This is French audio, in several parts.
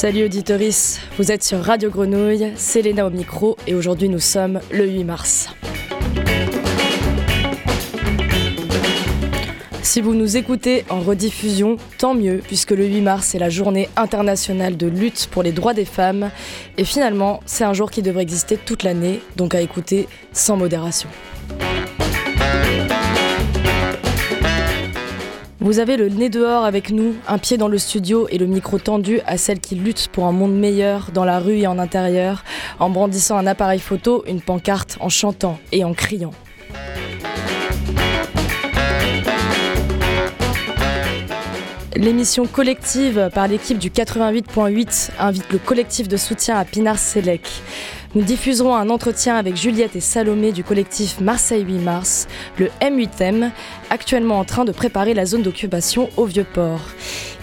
Salut auditoris, vous êtes sur Radio Grenouille, c'est Léna au micro et aujourd'hui nous sommes le 8 mars. Si vous nous écoutez en rediffusion, tant mieux, puisque le 8 mars est la journée internationale de lutte pour les droits des femmes. Et finalement, c'est un jour qui devrait exister toute l'année, donc à écouter sans modération. Vous avez le nez dehors avec nous, un pied dans le studio et le micro tendu à celles qui luttent pour un monde meilleur dans la rue et en intérieur, en brandissant un appareil photo, une pancarte, en chantant et en criant. L'émission collective par l'équipe du 88.8 invite le collectif de soutien à Pinar Selec. Nous diffuserons un entretien avec Juliette et Salomé du collectif Marseille 8 mars, le M8M, actuellement en train de préparer la zone d'occupation au Vieux-Port.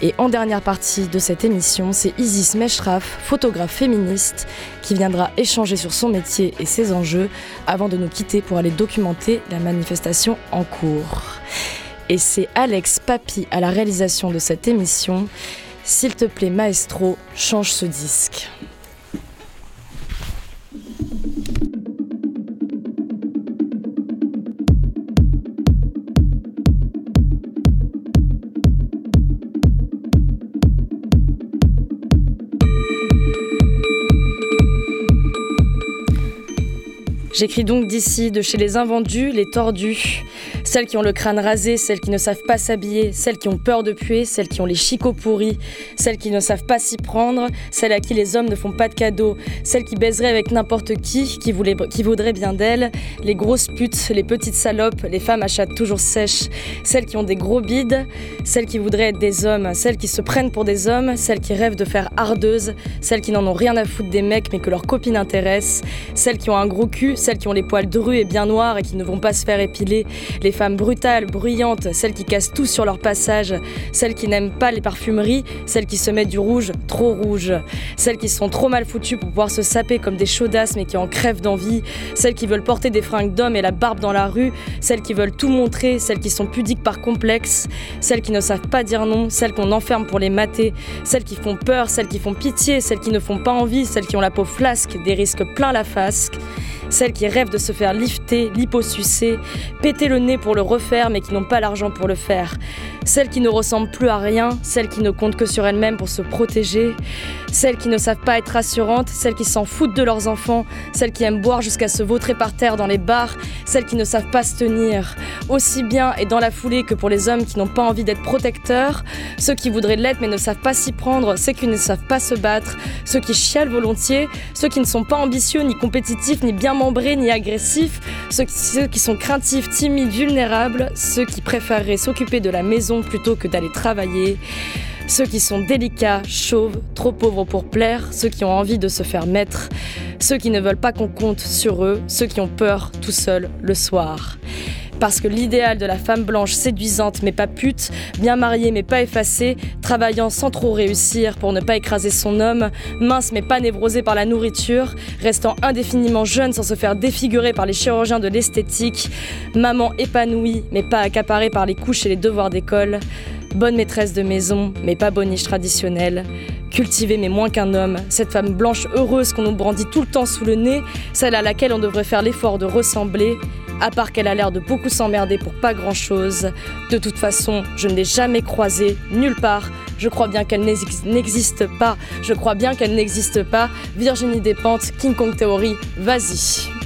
Et en dernière partie de cette émission, c'est Isis Meshraf, photographe féministe, qui viendra échanger sur son métier et ses enjeux avant de nous quitter pour aller documenter la manifestation en cours. Et c'est Alex Papi à la réalisation de cette émission. S'il te plaît, maestro, change ce disque. J'écris donc d'ici, de chez les invendus, les tordus, celles qui ont le crâne rasé, celles qui ne savent pas s'habiller, celles qui ont peur de puer, celles qui ont les chicots pourris, celles qui ne savent pas s'y prendre, celles à qui les hommes ne font pas de cadeaux, celles qui baiseraient avec n'importe qui, qui, voulait, qui vaudrait bien d'elles, les grosses putes, les petites salopes, les femmes à chatte toujours sèches, celles qui ont des gros bides, celles qui voudraient être des hommes, celles qui se prennent pour des hommes, celles qui rêvent de faire ardeuses, celles qui n'en ont rien à foutre des mecs mais que leur copine intéresse, celles qui ont un gros cul, celles qui ont les poils drus et bien noirs et qui ne vont pas se faire épiler, les femmes brutales, bruyantes, celles qui cassent tout sur leur passage, celles qui n'aiment pas les parfumeries, celles qui se mettent du rouge trop rouge, celles qui sont trop mal foutues pour pouvoir se saper comme des chaudasses mais qui en crèvent d'envie, celles qui veulent porter des fringues d'hommes et la barbe dans la rue, celles qui veulent tout montrer, celles qui sont pudiques par complexe, celles qui ne savent pas dire non, celles qu'on enferme pour les mater, celles qui font peur, celles qui font pitié, celles qui ne font pas envie, celles qui ont la peau flasque, des risques plein la fasque celles qui rêvent de se faire lifter, liposucer, péter le nez pour le refaire mais qui n'ont pas l'argent pour le faire, celles qui ne ressemblent plus à rien, celles qui ne comptent que sur elles-mêmes pour se protéger, celles qui ne savent pas être rassurantes, celles qui s'en foutent de leurs enfants, celles qui aiment boire jusqu'à se vautrer par terre dans les bars, celles qui ne savent pas se tenir, aussi bien et dans la foulée que pour les hommes qui n'ont pas envie d'être protecteurs, ceux qui voudraient l'être mais ne savent pas s'y prendre, ceux qui ne savent pas se battre, ceux qui chialent volontiers, ceux qui ne sont pas ambitieux ni compétitifs ni bien ni agressifs, ceux qui, ceux qui sont craintifs, timides, vulnérables, ceux qui préféreraient s'occuper de la maison plutôt que d'aller travailler. Ceux qui sont délicats, chauves, trop pauvres pour plaire, ceux qui ont envie de se faire mettre, ceux qui ne veulent pas qu'on compte sur eux, ceux qui ont peur tout seuls le soir. Parce que l'idéal de la femme blanche séduisante mais pas pute, bien mariée mais pas effacée, travaillant sans trop réussir pour ne pas écraser son homme, mince mais pas névrosée par la nourriture, restant indéfiniment jeune sans se faire défigurer par les chirurgiens de l'esthétique, maman épanouie mais pas accaparée par les couches et les devoirs d'école, bonne maîtresse de maison mais pas boniche traditionnelle, cultivée mais moins qu'un homme, cette femme blanche heureuse qu'on nous brandit tout le temps sous le nez, celle à laquelle on devrait faire l'effort de ressembler, à part qu'elle a l'air de beaucoup s'emmerder pour pas grand chose. De toute façon, je ne l'ai jamais croisée, nulle part. Je crois bien qu'elle n'existe pas. Je crois bien qu'elle n'existe pas. Virginie Despentes, King Kong Theory, vas-y.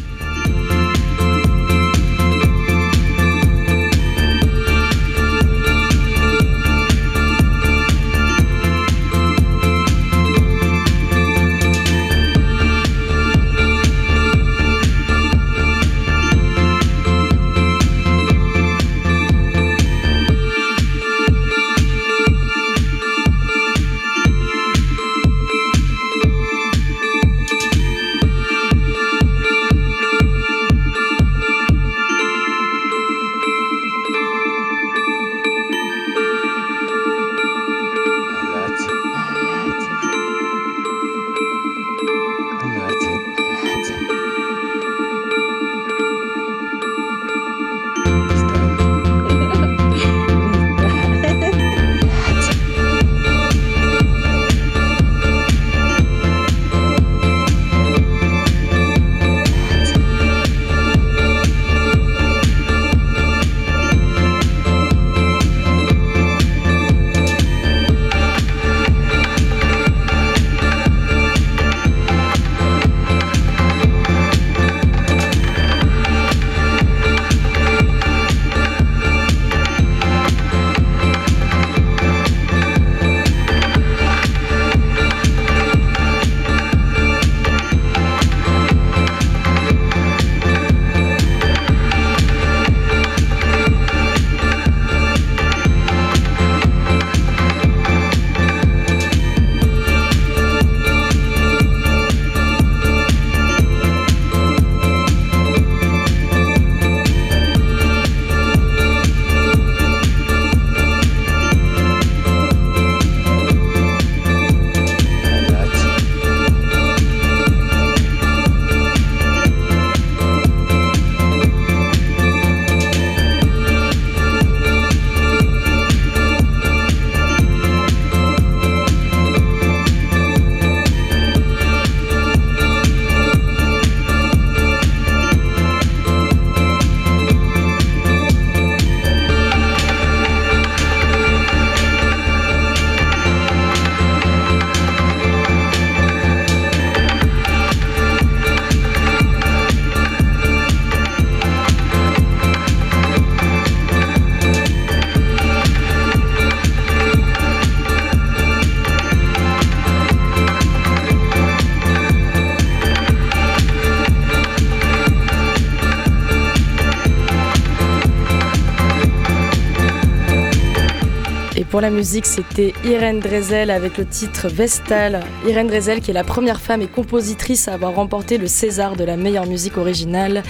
La musique, c'était Irène Drezel avec le titre Vestal. Irène Drezel qui est la première femme et compositrice à avoir remporté le César de la meilleure musique originale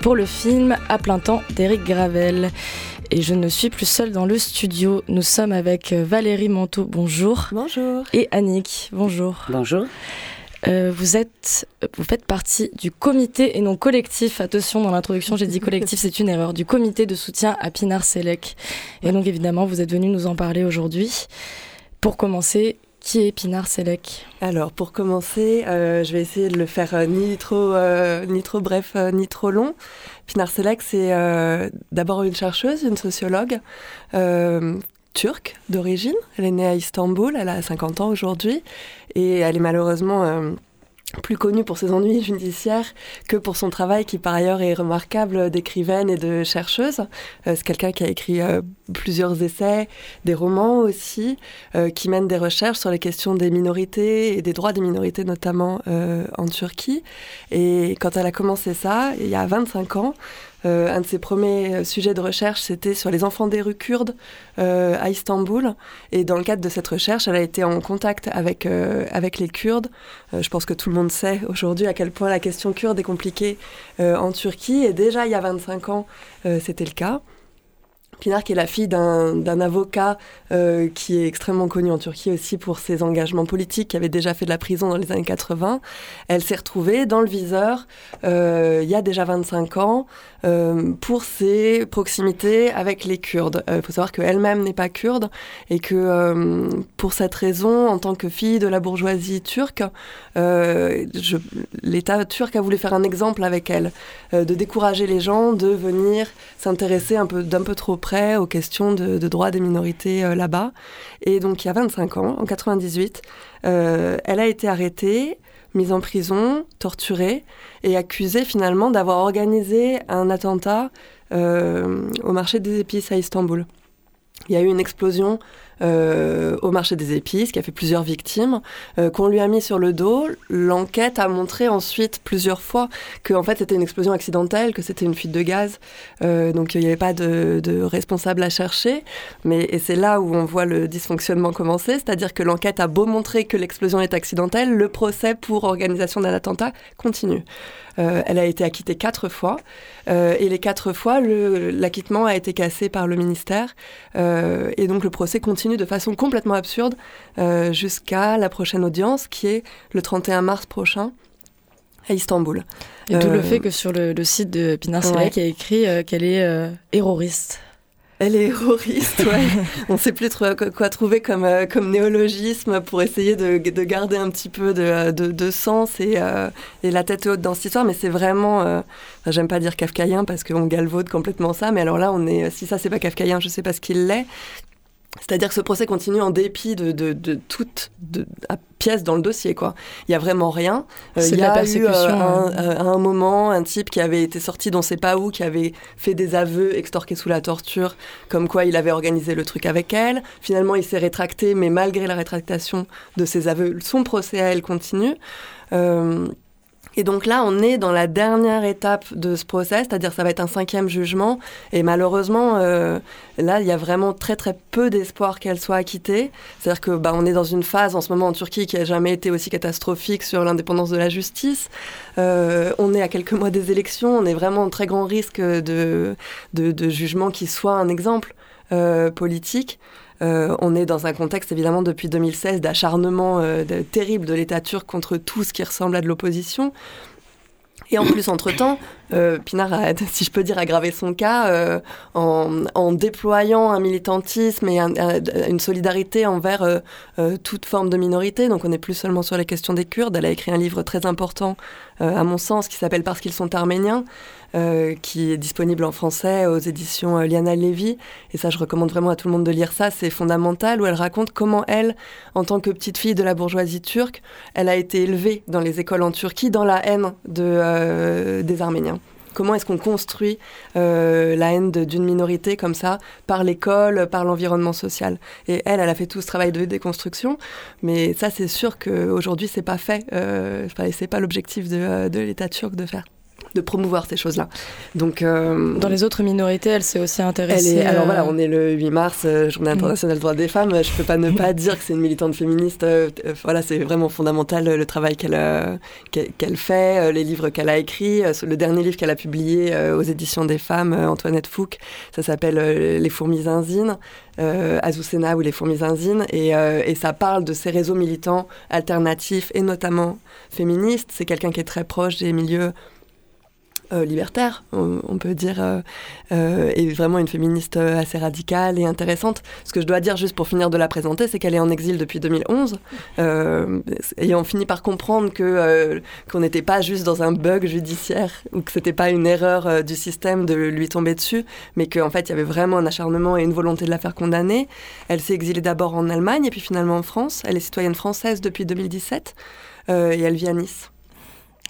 pour le film À plein temps d'Éric Gravel. Et je ne suis plus seule dans le studio. Nous sommes avec Valérie Manteau, bonjour. Bonjour. Et Annick, bonjour. Bonjour. Euh, vous êtes, vous faites partie du comité et non collectif. Attention, dans l'introduction, j'ai dit collectif, c'est une erreur. Du comité de soutien à Pinar Selek. Et donc, évidemment, vous êtes venu nous en parler aujourd'hui. Pour commencer, qui est Pinar Selek Alors, pour commencer, euh, je vais essayer de le faire euh, ni trop, ni trop bref, ni trop long. Pinar Selek, c'est d'abord une chercheuse, une sociologue turque d'origine. Elle est née à Istanbul, elle a 50 ans aujourd'hui et elle est malheureusement euh, plus connue pour ses ennuis judiciaires que pour son travail qui par ailleurs est remarquable d'écrivaine et de chercheuse. Euh, c'est quelqu'un qui a écrit euh, plusieurs essais, des romans aussi, qui mène des recherches sur les questions des minorités et des droits des minorités notamment en Turquie. Et quand elle a commencé ça, il y a 25 ans, euh, un de ses premiers euh, sujets de recherche, c'était sur les enfants des rues kurdes euh, à Istanbul. Et dans le cadre de cette recherche, elle a été en contact avec, avec les Kurdes. je pense que tout le monde sait aujourd'hui à quel point la question kurde est compliquée en Turquie. Et déjà, il y a 25 ans, c'était le cas. Pinar, qui est la fille d'un avocat euh, qui est extrêmement connu en Turquie aussi pour ses engagements politiques, qui avait déjà fait de la prison dans les années 80, elle s'est retrouvée dans le viseur euh, il y a déjà 25 ans euh, pour ses proximités avec les Kurdes. Il faut savoir qu'elle-même n'est pas kurde et que pour cette raison, en tant que fille de la bourgeoisie turque, l'État turc a voulu faire un exemple avec elle, de décourager les gens de venir s'intéresser un peu d'un peu trop près aux questions de, droits des minorités euh, là-bas. Et donc, il y a 25 ans, en 98, euh, elle a été arrêtée, mise en prison, torturée et accusée finalement d'avoir organisé un attentat euh, au marché des épices à Istanbul. Il y a eu une explosion au marché des épices, qui a fait plusieurs victimes, euh, qu'on lui a mis sur le dos. L'enquête a montré ensuite plusieurs fois que en fait c'était une explosion accidentelle, que c'était une fuite de gaz, euh, donc il n'y avait pas de, de, responsable à chercher. Mais et c'est là où on voit le dysfonctionnement commencer, c'est-à-dire que l'enquête a beau montrer que l'explosion est accidentelle, le procès pour organisation d'un attentat continue. Euh, elle a été acquittée quatre fois. Euh, et les quatre fois, l'acquittement a été cassé par le ministère. Euh, et donc le procès continue de façon complètement absurde jusqu'à la prochaine audience, qui est le 31 mars prochain à Istanbul. Et tout le fait que sur le, site de Pinar Selek, il y a écrit qu'elle est terroriste. Elle est horroriste, ouais. On ne sait plus trop quoi trouver comme, euh, comme néologisme pour essayer de, de garder un petit peu de, de, de sens et, euh, et, la tête haute dans cette histoire. Mais c'est vraiment, euh, j'aime pas dire kafkaïen parce qu'on galvaude complètement ça. Mais alors là, on est, si ça c'est pas kafkaïen, je sais pas ce qu'il l'est. C'est-à-dire que ce procès continue en dépit de, de, de toute de, pièce dans le dossier. Quoi. Il n'y a vraiment rien. Euh, il y a eu euh, un, euh, un, moment un type qui avait été sorti dans ne sait pas où, qui avait fait des aveux extorqués sous la torture, comme quoi il avait organisé le truc avec elle. Finalement, il s'est rétracté, mais malgré la rétractation de ses aveux, son procès à elle continue. Et donc là, on est dans la dernière étape de ce procès, c'est-à-dire ça va être un cinquième jugement. Et malheureusement, euh, là, il y a vraiment très très peu d'espoir qu'elle soit acquittée. C'est-à-dire que bah, on est dans une phase en ce moment en Turquie qui a jamais été aussi catastrophique sur l'indépendance de la justice. Euh, on est à quelques mois des élections, on est vraiment en très grand risque de, de, de jugement qui soit un exemple euh, politique. Euh, on est dans un contexte évidemment depuis 2016 d'acharnement euh, terrible de l'État turc contre tout ce qui ressemble à de l'opposition. Et en plus, entre-temps, euh, Pinar a, si je peux dire, aggravé son cas en, déployant un militantisme et une solidarité envers toute forme de minorité. Donc on n'est plus seulement sur la question des Kurdes. Elle a écrit un livre très important, à mon sens, qui s'appelle Parce qu'ils sont arméniens, euh, qui est disponible en français aux éditions euh, Liana Levy. Et ça, je recommande vraiment à tout le monde de lire ça. C'est fondamental, où elle raconte comment elle, en tant que petite fille de la bourgeoisie turque, elle a été élevée dans les écoles en Turquie dans la haine euh, des Arméniens. Comment est-ce qu'on construit la haine d'une minorité comme ça par l'école, par l'environnement social? Et elle, elle a fait tout ce travail de déconstruction, mais ça, c'est sûr qu'aujourd'hui, c'est pas fait. Euh, c'est pas l'objectif de l'État turc de faire. De promouvoir ces choses-là. Donc, dans les autres minorités, elle s'est aussi intéressée. alors voilà, on est le 8 mars, Journée mm. internationale des droits des femmes. Je peux pas ne pas dire que c'est une militante féministe. voilà, c'est vraiment fondamental le travail qu'elle qu'elle fait, les livres qu'elle a écrits. Le dernier livre qu'elle a publié aux éditions des femmes, Antoinette Fouque, ça s'appelle Les fourmis zinzines euh, Azucena ou les fourmis et, euh, et, ça parle de ces réseaux militants alternatifs et notamment féministes. C'est quelqu'un qui est très proche des milieux euh, libertaire, on, peut dire, euh, euh, et vraiment une féministe assez radicale et intéressante. Ce que je dois dire juste pour finir de la présenter, c'est qu'elle est en exil depuis 2011, ayant fini par comprendre que qu'on n'était pas juste dans un bug judiciaire ou que c'était pas une erreur du système de lui tomber dessus, mais qu'en fait il y avait vraiment un acharnement et une volonté de la faire condamner. Elle s'est exilée d'abord en Allemagne et puis finalement en France. Elle est citoyenne française depuis 2017 et elle vit à Nice.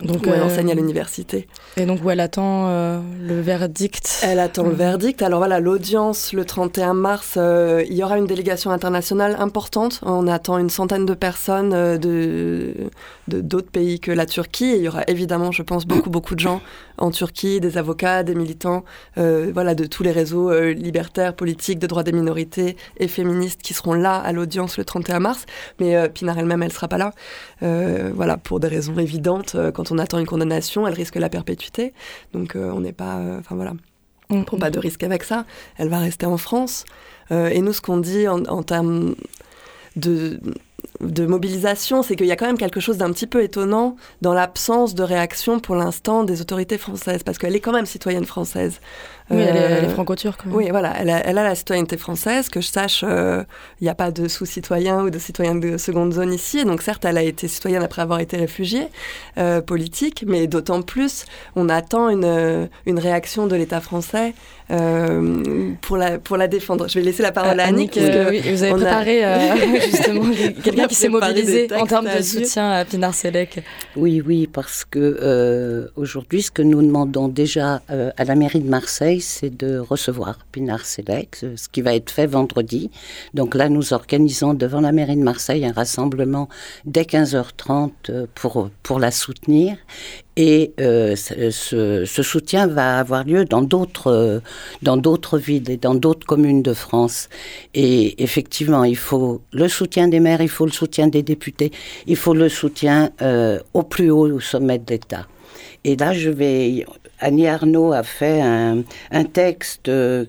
Donc, où elle enseigne à l'université. Et donc où elle attend euh, le verdict Elle attend le verdict. Alors voilà, l'audience le 31 mars, euh, il y aura une délégation internationale importante. On attend une centaine de personnes euh, de d'autres pays que la Turquie. Et il y aura évidemment, je pense, beaucoup beaucoup de gens en Turquie, des avocats, des militants, voilà, de tous les réseaux libertaires, politiques, de droits des minorités et féministes qui seront là à l'audience le 31 mars. Mais Pinar elle-même, elle sera pas là. voilà, pour des raisons évidentes. quand on attend une condamnation, elle risque la perpétuité. Donc euh, on n'est pas. Euh, enfin voilà. On ne prend pas de risque avec ça. Elle va rester en France. Euh, et nous, ce qu'on dit en termes de, de mobilisation, c'est qu'il y a quand même quelque chose d'un petit peu étonnant dans l'absence de réaction pour l'instant des autorités françaises, parce qu'elle est quand même citoyenne française. Oui, elle est, euh, franco-turque. Oui, voilà, elle a, la citoyenneté française. Que je sache, euh, il n'y a pas de sous-citoyens ou de citoyens de seconde zone ici. donc, certes, elle a été citoyenne après avoir été réfugiée euh, politique, mais d'autant plus, on attend une, une réaction de l'État français pour, la, pour la défendre. Je vais laisser la parole à Annick. oui, vous avez préparé justement quelqu'un qui s'est mobilisé en termes de soutien à Pinar Selek. Oui, oui, parce que aujourd'hui, ce que nous demandons déjà à la mairie de Marseille, c'est de recevoir Pinar Selec, ce qui va être fait vendredi. Donc là, nous organisons devant la mairie de Marseille un rassemblement dès 15h30 euh, pour, pour la soutenir. Et euh, ce, soutien va avoir lieu dans d'autres dans d'autres villes et dans d'autres communes de France. Et effectivement, il faut le soutien des maires, il faut le soutien des députés, il faut le soutien euh, au plus haut sommet de l'État. Et là, je vais. Annie Arnaud a fait un, texte euh,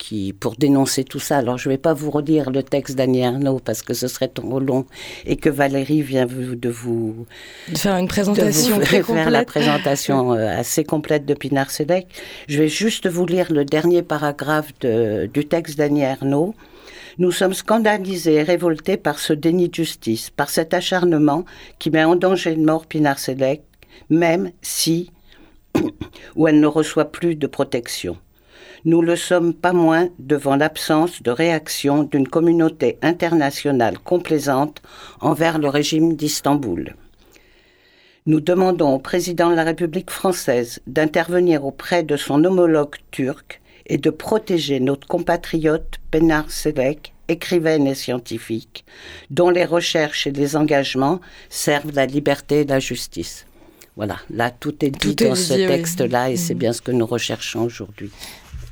qui, pour dénoncer tout ça. Alors, je ne vais pas vous redire le texte d'Annie Arnaud parce que ce serait trop long et que Valérie vient de vous. De faire une présentation de très faire la présentation euh, assez complète de Pinar Sedek. Je vais juste vous lire le dernier paragraphe du texte d'Annie Arnaud. Nous sommes scandalisés et révoltés par ce déni de justice, par cet acharnement qui met en danger de mort Pinar Sedek, même si où elle ne reçoit plus de protection. Nous le sommes pas moins devant l'absence de réaction d'une communauté internationale complaisante envers le régime d'Istanbul. Nous demandons au président de la République française d'intervenir auprès de son homologue turc et de protéger notre compatriote Penar Selek, écrivaine et scientifique, dont les recherches et les engagements servent la liberté et la justice. Voilà, là, tout est dit dans ce texte-là et c'est mm. bien ce que nous recherchons aujourd'hui.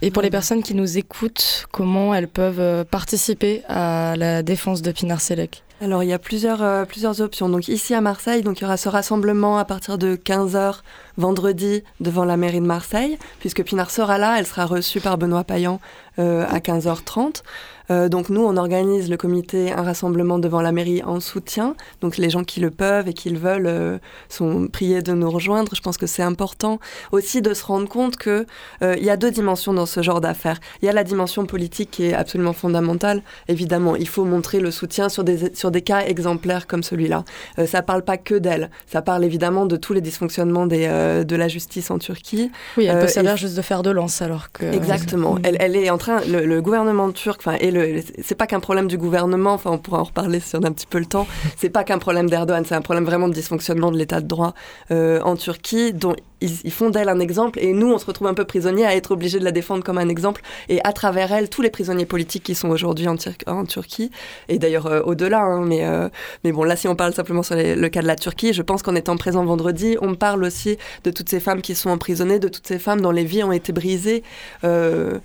Et pour les personnes qui nous écoutent, comment elles peuvent euh, participer à la défense de Pinar Selek alors il y a plusieurs, euh, plusieurs options. Donc ici à Marseille, donc il y aura ce rassemblement à partir de 15h vendredi devant la mairie de Marseille, puisque Pinar sera là, elle sera reçue par Benoît Payan euh, à 15h30. Euh, donc nous, on organise le comité un rassemblement devant la mairie en soutien. Donc les gens qui le peuvent et qui le veulent euh, sont priés de nous rejoindre. Je pense que c'est important aussi de se rendre compte que euh, il y a deux dimensions dans ce genre d'affaires. Il y a la dimension politique qui est absolument fondamentale. Évidemment, il faut montrer le soutien sur des sur des cas exemplaires comme celui-là. ça parle pas que d'elle. Ça parle évidemment de tous les dysfonctionnements des, de la justice en Turquie. Oui, elle peut servir juste de faire de lance alors que. Exactement. Elle, elle, est en train. Le, le gouvernement turc, enfin et le c'est pas qu'un problème du gouvernement, enfin on pourra en reparler si on a un petit peu le temps, c'est pas qu'un problème d'Erdogan, c'est un problème vraiment de dysfonctionnement de l'état de droit euh, en Turquie, dont ils, font d'elle un exemple et nous, on se retrouve un peu prisonniers à être obligés de la défendre comme un exemple. Et à travers elle, tous les prisonniers politiques qui sont aujourd'hui en, Turquie, et d'ailleurs euh, au-delà, hein, mais, euh, mais bon, là, si on parle simplement sur le cas de la Turquie, je pense qu'en étant présent vendredi, on parle aussi de toutes ces femmes qui sont emprisonnées, de toutes ces femmes dont les vies ont été brisées euh,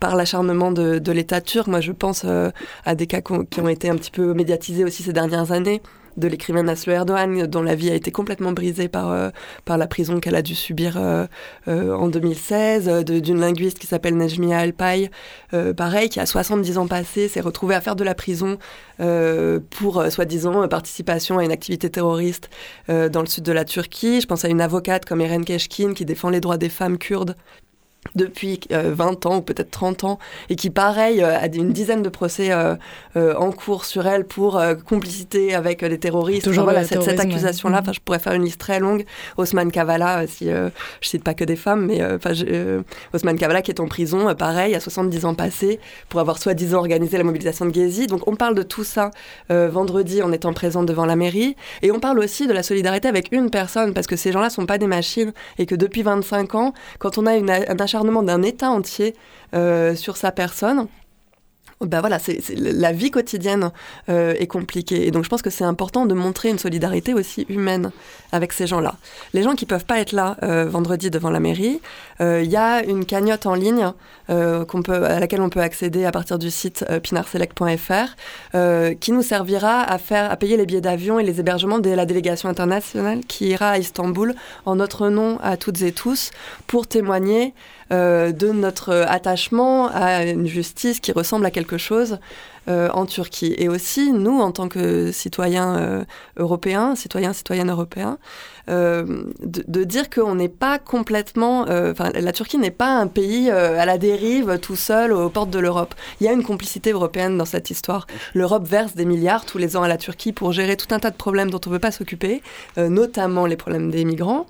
par l'acharnement de, de l'État turc. Moi, je pense à des cas qui ont été un petit peu médiatisés aussi ces dernières années de l'écrivain Naslo Erdogan, dont la vie a été complètement brisée par, euh, par la prison qu'elle a dû subir euh, euh, en 2016, d'une linguiste qui s'appelle Nejmia Alpay, pareil, qui a 70 ans passés, s'est retrouvée à faire de la prison pour, soi-disant, participation à une activité terroriste dans le sud de la Turquie. Je pense à une avocate comme Eren Keshkin qui défend les droits des femmes kurdes depuis 20 euh, ans ou peut-être 30 ans et qui, pareil, euh, a une dizaine de procès euh, en cours sur elle pour complicité avec des terroristes. Toujours voilà, cette, cette accusation-là, enfin, je pourrais faire une liste très longue. Osman Kavala, si je cite pas que des femmes, mais enfin, Osman Kavala qui est en prison, pareil, à 70 ans passés, pour avoir soi-disant organisé la mobilisation de Gezi. Donc on parle de tout ça vendredi en étant présent devant la mairie. Et on parle aussi de la solidarité avec une personne, parce que ces gens-là sont pas des machines et que depuis 25 ans, quand on a une, un d'un État entier euh, sur sa personne, ben voilà, la vie quotidienne euh, est compliquée. Et donc je pense que c'est important de montrer une solidarité aussi humaine avec ces gens-là. Les gens qui peuvent pas être là euh, vendredi devant la mairie, il y a une cagnotte en ligne qu'on peut, à laquelle on peut accéder à partir du site pinarselect.fr qui nous servira à, à payer les billets d'avion et les hébergements de la délégation internationale qui ira à Istanbul en notre nom à toutes et tous pour témoigner euh, de notre attachement à une justice qui ressemble à quelque chose euh, en Turquie. Et aussi, nous, en tant que citoyens euh, européens, citoyens, citoyennes européens, de, dire qu'on n'est pas complètement... Enfin, la Turquie n'est pas un pays à la dérive, tout seul, aux portes de l'Europe. Il y a une complicité européenne dans cette histoire. L'Europe verse des milliards tous les ans à la Turquie pour gérer tout un tas de problèmes dont on ne veut pas s'occuper, notamment les problèmes des migrants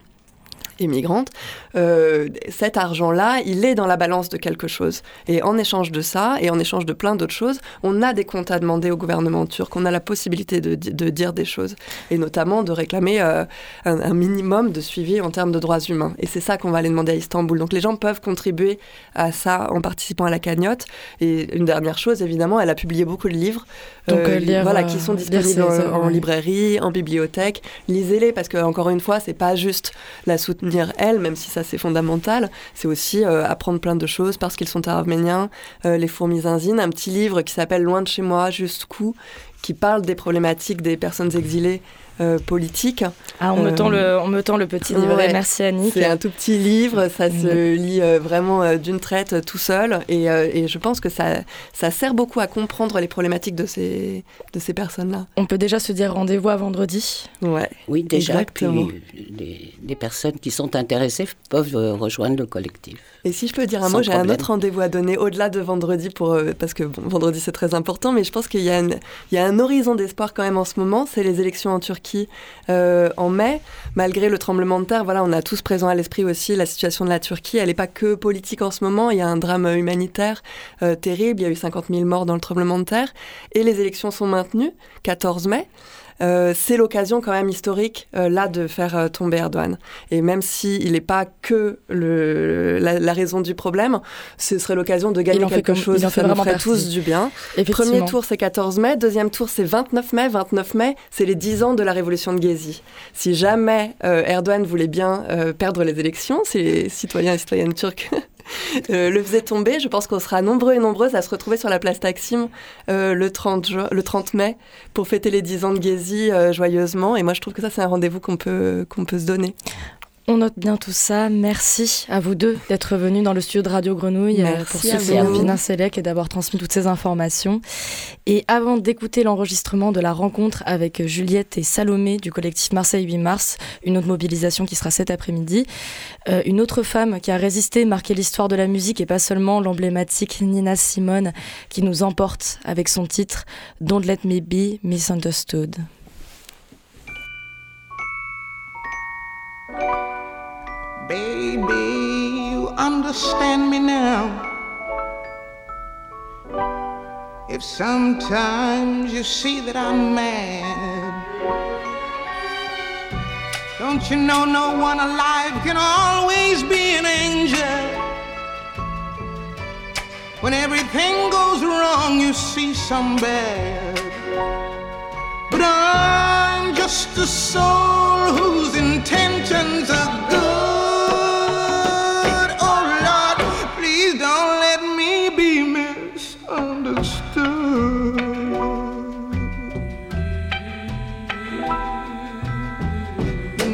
euh, cet argent-là, il est dans la balance de quelque chose. Et en échange de ça, et en échange de plein d'autres choses, on a des comptes à demander au gouvernement turc, on a la possibilité de, dire des choses, et notamment de réclamer euh, un, minimum de suivi en termes de droits humains. Et c'est ça qu'on va aller demander à Istanbul. Donc les gens peuvent contribuer à ça en participant à la cagnotte. Et une dernière chose, évidemment, elle a publié beaucoup de livres, euh, voilà, qui sont disponibles en, librairie, en bibliothèque. Lisez-les parce que encore une fois, c'est pas juste la soutenir elle, même si ça c'est fondamental, c'est aussi euh, apprendre plein de choses parce qu'ils sont arméniens, euh, les fourmis zinzines, un petit livre qui s'appelle Loin de chez moi, jusqu'où, qui parle des problématiques des personnes exilées euh, politique. Ah, on, me tend le, on me tend le petit livret, merci Annick. C'est un tout petit livre, ça se lit euh, vraiment euh, d'une traite tout seul et, et, je pense que ça, ça sert beaucoup à comprendre les problématiques de ces, de ces personnes-là. On peut déjà se dire rendez-vous à vendredi ouais, Oui, déjà, Exactement. puis les, personnes qui sont intéressées peuvent rejoindre le collectif. Et si je peux dire un mot, j'ai un autre rendez-vous à donner au-delà de vendredi, pour, parce que vendredi c'est très important, mais je pense qu'il y, y, a un horizon d'espoir quand même en ce moment, c'est les élections en Turquie euh, en mai, malgré le tremblement de terre, voilà, on a tous présent à l'esprit aussi la situation de la Turquie. Elle n'est pas que politique en ce moment. Il y a un drame humanitaire euh, terrible. Il y a eu 50 000 morts dans le tremblement de terre. Et les élections sont maintenues, 14 mai. Euh, c'est l'occasion quand même historique euh, là de faire euh, tomber Erdogan. Et même s'il n'est pas que le, la, raison du problème, ce serait l'occasion de gagner quelque chose. Il en fait ça nous ferait tous du bien. Premier tour, c'est 14 mai. Deuxième tour, c'est 29 mai. 29 mai, c'est les 10 ans de la révolution de Gezi. Si jamais Erdogan voulait bien perdre les élections, si les citoyens et citoyennes turcs Euh, le faisait tomber. Je pense qu'on sera nombreux et nombreuses à se retrouver sur la place Taksim euh, le, 30 le 30 mai pour fêter les 10 ans de Gezi euh, joyeusement. Et moi, je trouve que ça, c'est un rendez-vous qu'on peut, qu'on peut se donner. On note bien tout ça. Merci à vous deux d'être venus dans le studio de Radio Grenouille euh, pour suivre Pina Selec et d'avoir transmis toutes ces informations. Et avant d'écouter l'enregistrement de la rencontre avec Juliette et Salomé du collectif Marseille 8 mars, une autre mobilisation qui sera cet après-midi, euh, une autre femme qui a résisté, marqué l'histoire de la musique et pas seulement l'emblématique Nina Simone qui nous emporte avec son titre Don't Let Me Be Misunderstood. Baby, you understand me now. If sometimes you see that I'm mad, Don't you know no one alive can always be an angel? When everything goes wrong, you see some bad. But I'm just a soul who's intentions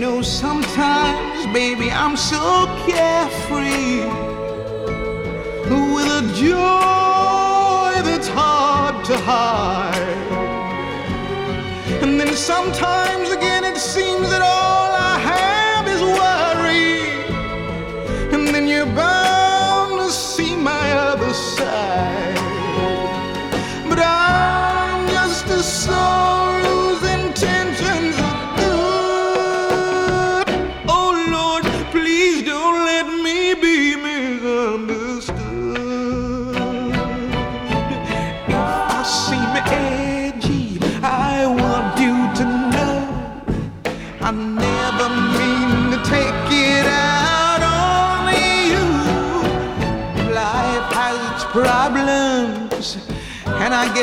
know, sometimes, baby, I'm so carefree with a joy that's hard to hide. And then sometimes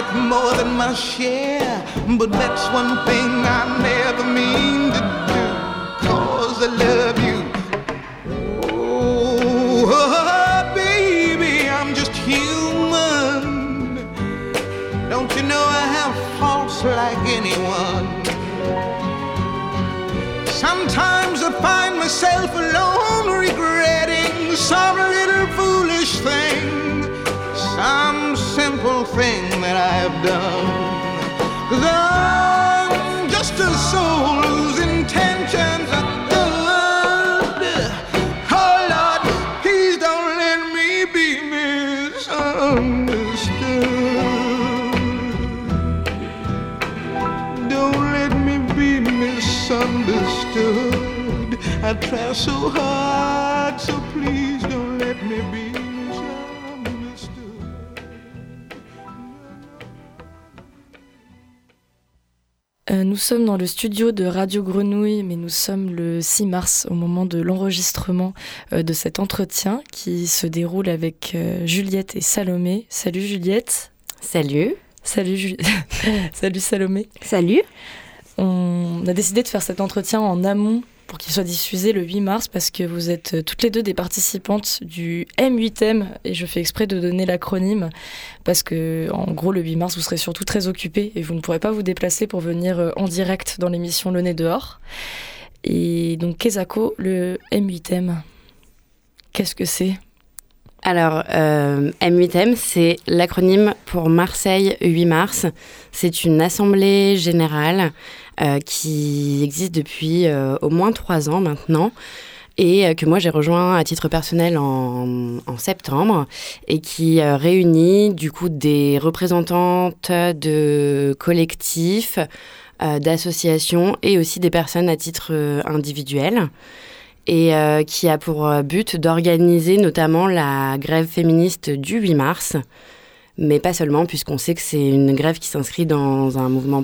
get more than my share. But that's one thing I never mean to do, cause I love you. Oh, oh, oh, baby, I'm just human. Don't you know I have faults like anyone? Sometimes I find myself alone done. Cause I'm just a soul whose intentions are good. Oh Lord, please don't let me be misunderstood. Don't let me be misunderstood. I try so hard, so please don't let me be Euh, nous sommes dans le studio de Radio Grenouille, mais nous sommes le 6 mars au moment de l'enregistrement euh, de cet entretien qui se déroule avec euh, Juliette et Salomé. Salut Juliette. Salut. Salut, Ju- Salut Salomé. Salut. On a décidé de faire cet entretien en amont pour qu'il soit diffusé le 8 mars parce que vous êtes euh, toutes les deux des participantes du M8M et je fais exprès de donner l'acronyme parce que en gros le 8 mars vous serez surtout très occupés et vous ne pourrez pas vous déplacer pour venir euh, en direct dans l'émission Le Nez dehors. Et donc Kezako, le M8M, qu'est-ce que c'est? Alors, euh, M8M, c'est l'acronyme pour Marseille 8 mars. C'est une assemblée générale euh, qui existe depuis euh, au moins trois ans maintenant et euh, que moi j'ai rejoint à titre personnel en, septembre et qui euh, réunit du coup des représentantes de collectifs, euh, d'associations et aussi des personnes à titre euh, individuel et euh, qui a pour euh, but d'organiser notamment la grève féministe du 8 mars, mais pas seulement, puisqu'on sait que c'est une grève qui s'inscrit dans un mouvement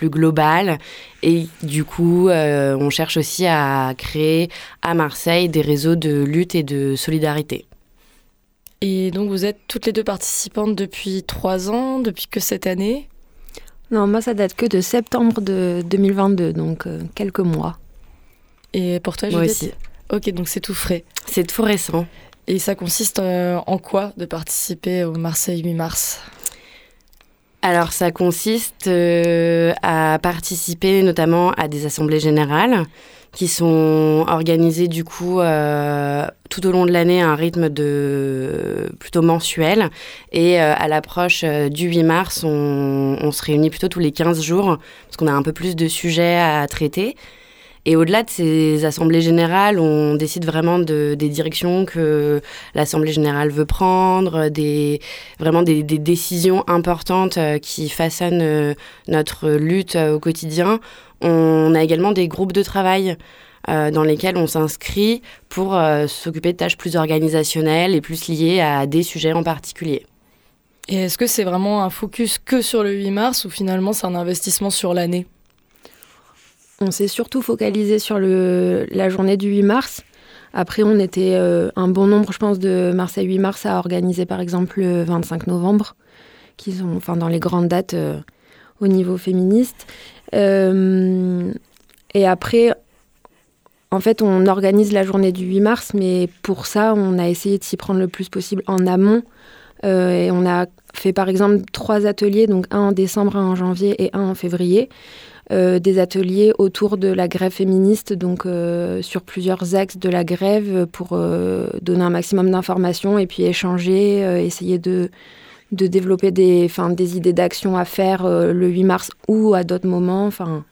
plus global, et du coup, euh, on cherche aussi à créer à Marseille des réseaux de lutte et de solidarité. Et donc vous êtes toutes les deux participantes depuis trois ans, depuis que cette année? Non, moi, ça date que de septembre de 2022, donc euh, quelques mois. Et pour toi Moi Juliette aussi. Ok, donc c'est tout frais. C'est tout récent. Et ça consiste euh, en quoi de participer au Marseille 8 mars? Alors, ça consiste euh, à participer notamment à des assemblées générales qui sont organisées du coup euh, tout au long de l'année à un rythme de plutôt mensuel. Et euh, à l'approche du 8 mars, on, on se réunit plutôt tous les 15 jours parce qu'on a un peu plus de sujets à traiter. Et au-delà de ces assemblées générales, on décide vraiment de, des directions que l'Assemblée générale veut prendre, vraiment des, décisions importantes euh, qui façonnent euh, notre lutte euh, au quotidien. On a également des groupes de travail dans lesquels on s'inscrit pour s'occuper de tâches plus organisationnelles et plus liées à des sujets en particulier. Et est-ce que c'est vraiment un focus que sur le 8 mars ou finalement c'est un investissement sur l'année? On s'est surtout focalisé sur la journée du 8 mars. Après, on était euh, un bon nombre, je pense, de Marseille 8 mars à organiser, par exemple, le 25 novembre, qui sont enfin, dans les grandes dates euh, au niveau féministe. Euh, et après, en fait, on organise la journée du 8 mars, mais pour ça, on a essayé de s'y prendre le plus possible en amont. Et on a fait, par exemple, trois ateliers, donc un en décembre, un en janvier et un en février. Euh, des ateliers autour de la grève féministe, donc euh, sur plusieurs axes de la grève pour euh, donner un maximum d'informations et puis échanger, essayer de, de développer des, des idées d'action à faire euh, le 8 mars ou à d'autres moments. Enfin,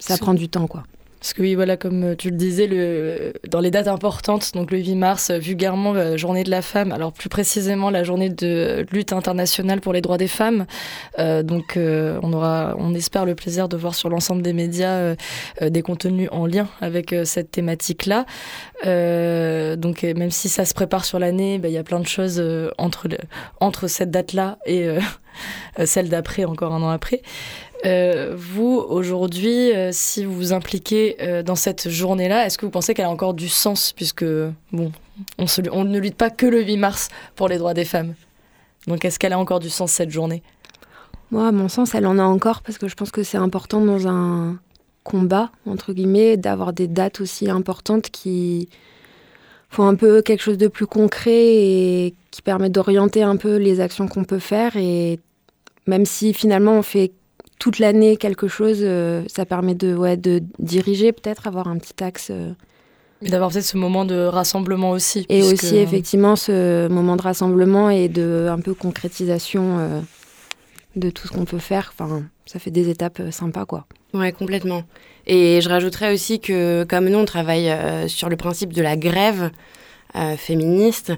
ça prend du temps, quoi. Parce que oui, voilà, comme euh, tu le disais, le, dans les dates importantes, donc le 8 mars, euh, vulgairement la journée de la femme, alors plus précisément la journée de lutte internationale pour les droits des femmes. Euh, donc euh, on aura, on espère le plaisir de voir sur l'ensemble des médias euh, euh, des contenus en lien avec euh, cette thématique-là. Euh, donc euh, même si ça se prépare sur l'année, bah, il y a plein de choses euh, entre, entre cette date-là et euh, euh, celle d'après, encore un an après. Euh, vous, aujourd'hui, euh, si vous vous impliquez euh, dans cette journée-là, est-ce que vous pensez qu'elle a encore du sens Puisque, bon, on, on ne lutte pas que le 8 mars pour les droits des femmes. Donc, est-ce qu'elle a encore du sens, cette journée? Moi, à mon sens, elle en a encore parce que je pense que c'est important dans un combat, entre guillemets, d'avoir des dates aussi importantes qui font un peu quelque chose de plus concret et qui permettent d'orienter un peu les actions qu'on peut faire. Et même si finalement on fait toute l'année quelque chose, euh, ça permet de, ouais, de diriger peut-être, avoir un petit axe. euh, Mais d'avoir peut-être ce moment de rassemblement aussi. et puisque- aussi effectivement ce moment de rassemblement et de un peu concrétisation euh, de tout ce qu'on peut faire. Enfin, ça fait des étapes euh, sympas, quoi. Ouais, complètement. Et je rajouterais aussi que comme nous, on travaille euh, sur le principe de la grève euh, féministe,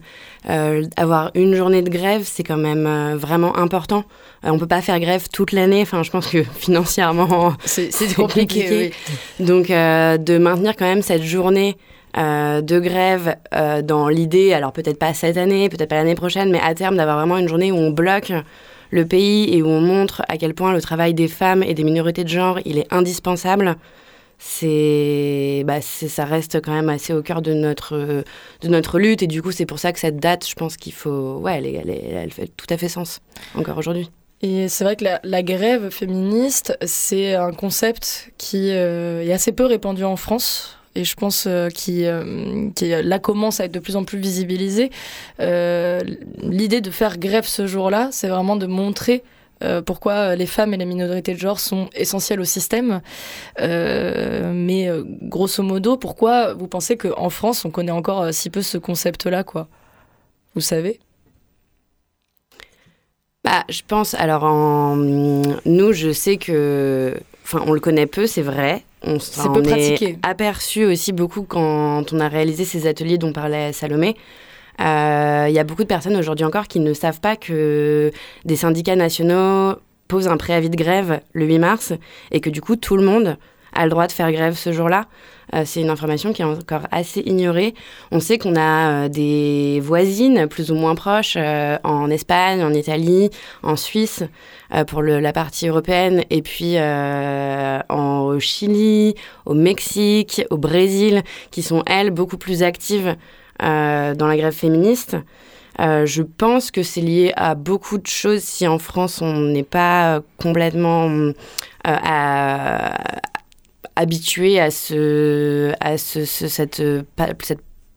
euh, avoir une journée de grève, c'est quand même euh, vraiment important. On peut pas faire grève toute l'année. Enfin, je pense que financièrement, C'est compliqué. compliqué. oui. Donc, de maintenir quand même cette journée euh, de grève euh, dans l'idée, alors peut-être pas cette année, peut-être pas l'année prochaine, mais à terme d'avoir vraiment une journée où on bloque le pays et où on montre à quel point le travail des femmes et des minorités de genre, il est indispensable. C'est, bah, ça reste quand même assez au cœur de notre, de notre lutte et du coup c'est pour ça que cette date, je pense qu'il faut, ouais, elle, elle, fait tout à fait sens encore aujourd'hui. Et c'est vrai que la, grève féministe, c'est un concept qui euh, est assez peu répandu en France. Et je pense euh, qui, euh, qui là commence à être de plus en plus visibilisé. Euh, L'idée de faire grève ce jour-là, c'est vraiment de montrer euh, pourquoi les femmes et les minorités de genre sont essentielles au système. Euh, mais euh, grosso modo, pourquoi vous pensez qu'en France, on connaît encore si peu ce concept-là, quoi? Vous savez? Bah, je pense, alors, en... nous, je sais que. Enfin, on le connaît peu, c'est vrai. On s'en est aperçu aussi beaucoup quand on a réalisé ces ateliers dont parlait Salomé. Euh, Il y a beaucoup de personnes aujourd'hui encore qui ne savent pas que des syndicats nationaux posent un préavis de grève le 8 mars et que du coup tout le monde a le droit de faire grève ce jour-là. Euh, c'est une information qui est encore assez ignorée. On sait qu'on a euh, des voisines plus ou moins proches euh, en Espagne, en Italie, en Suisse euh, pour la partie européenne et puis euh, en, au Chili, au Mexique, au Brésil qui sont elles beaucoup plus actives euh, dans la grève féministe. Euh, je pense que c'est lié à beaucoup de choses si en France on n'est pas euh, complètement euh, habitué à, ce, à ce, ce- cette, euh,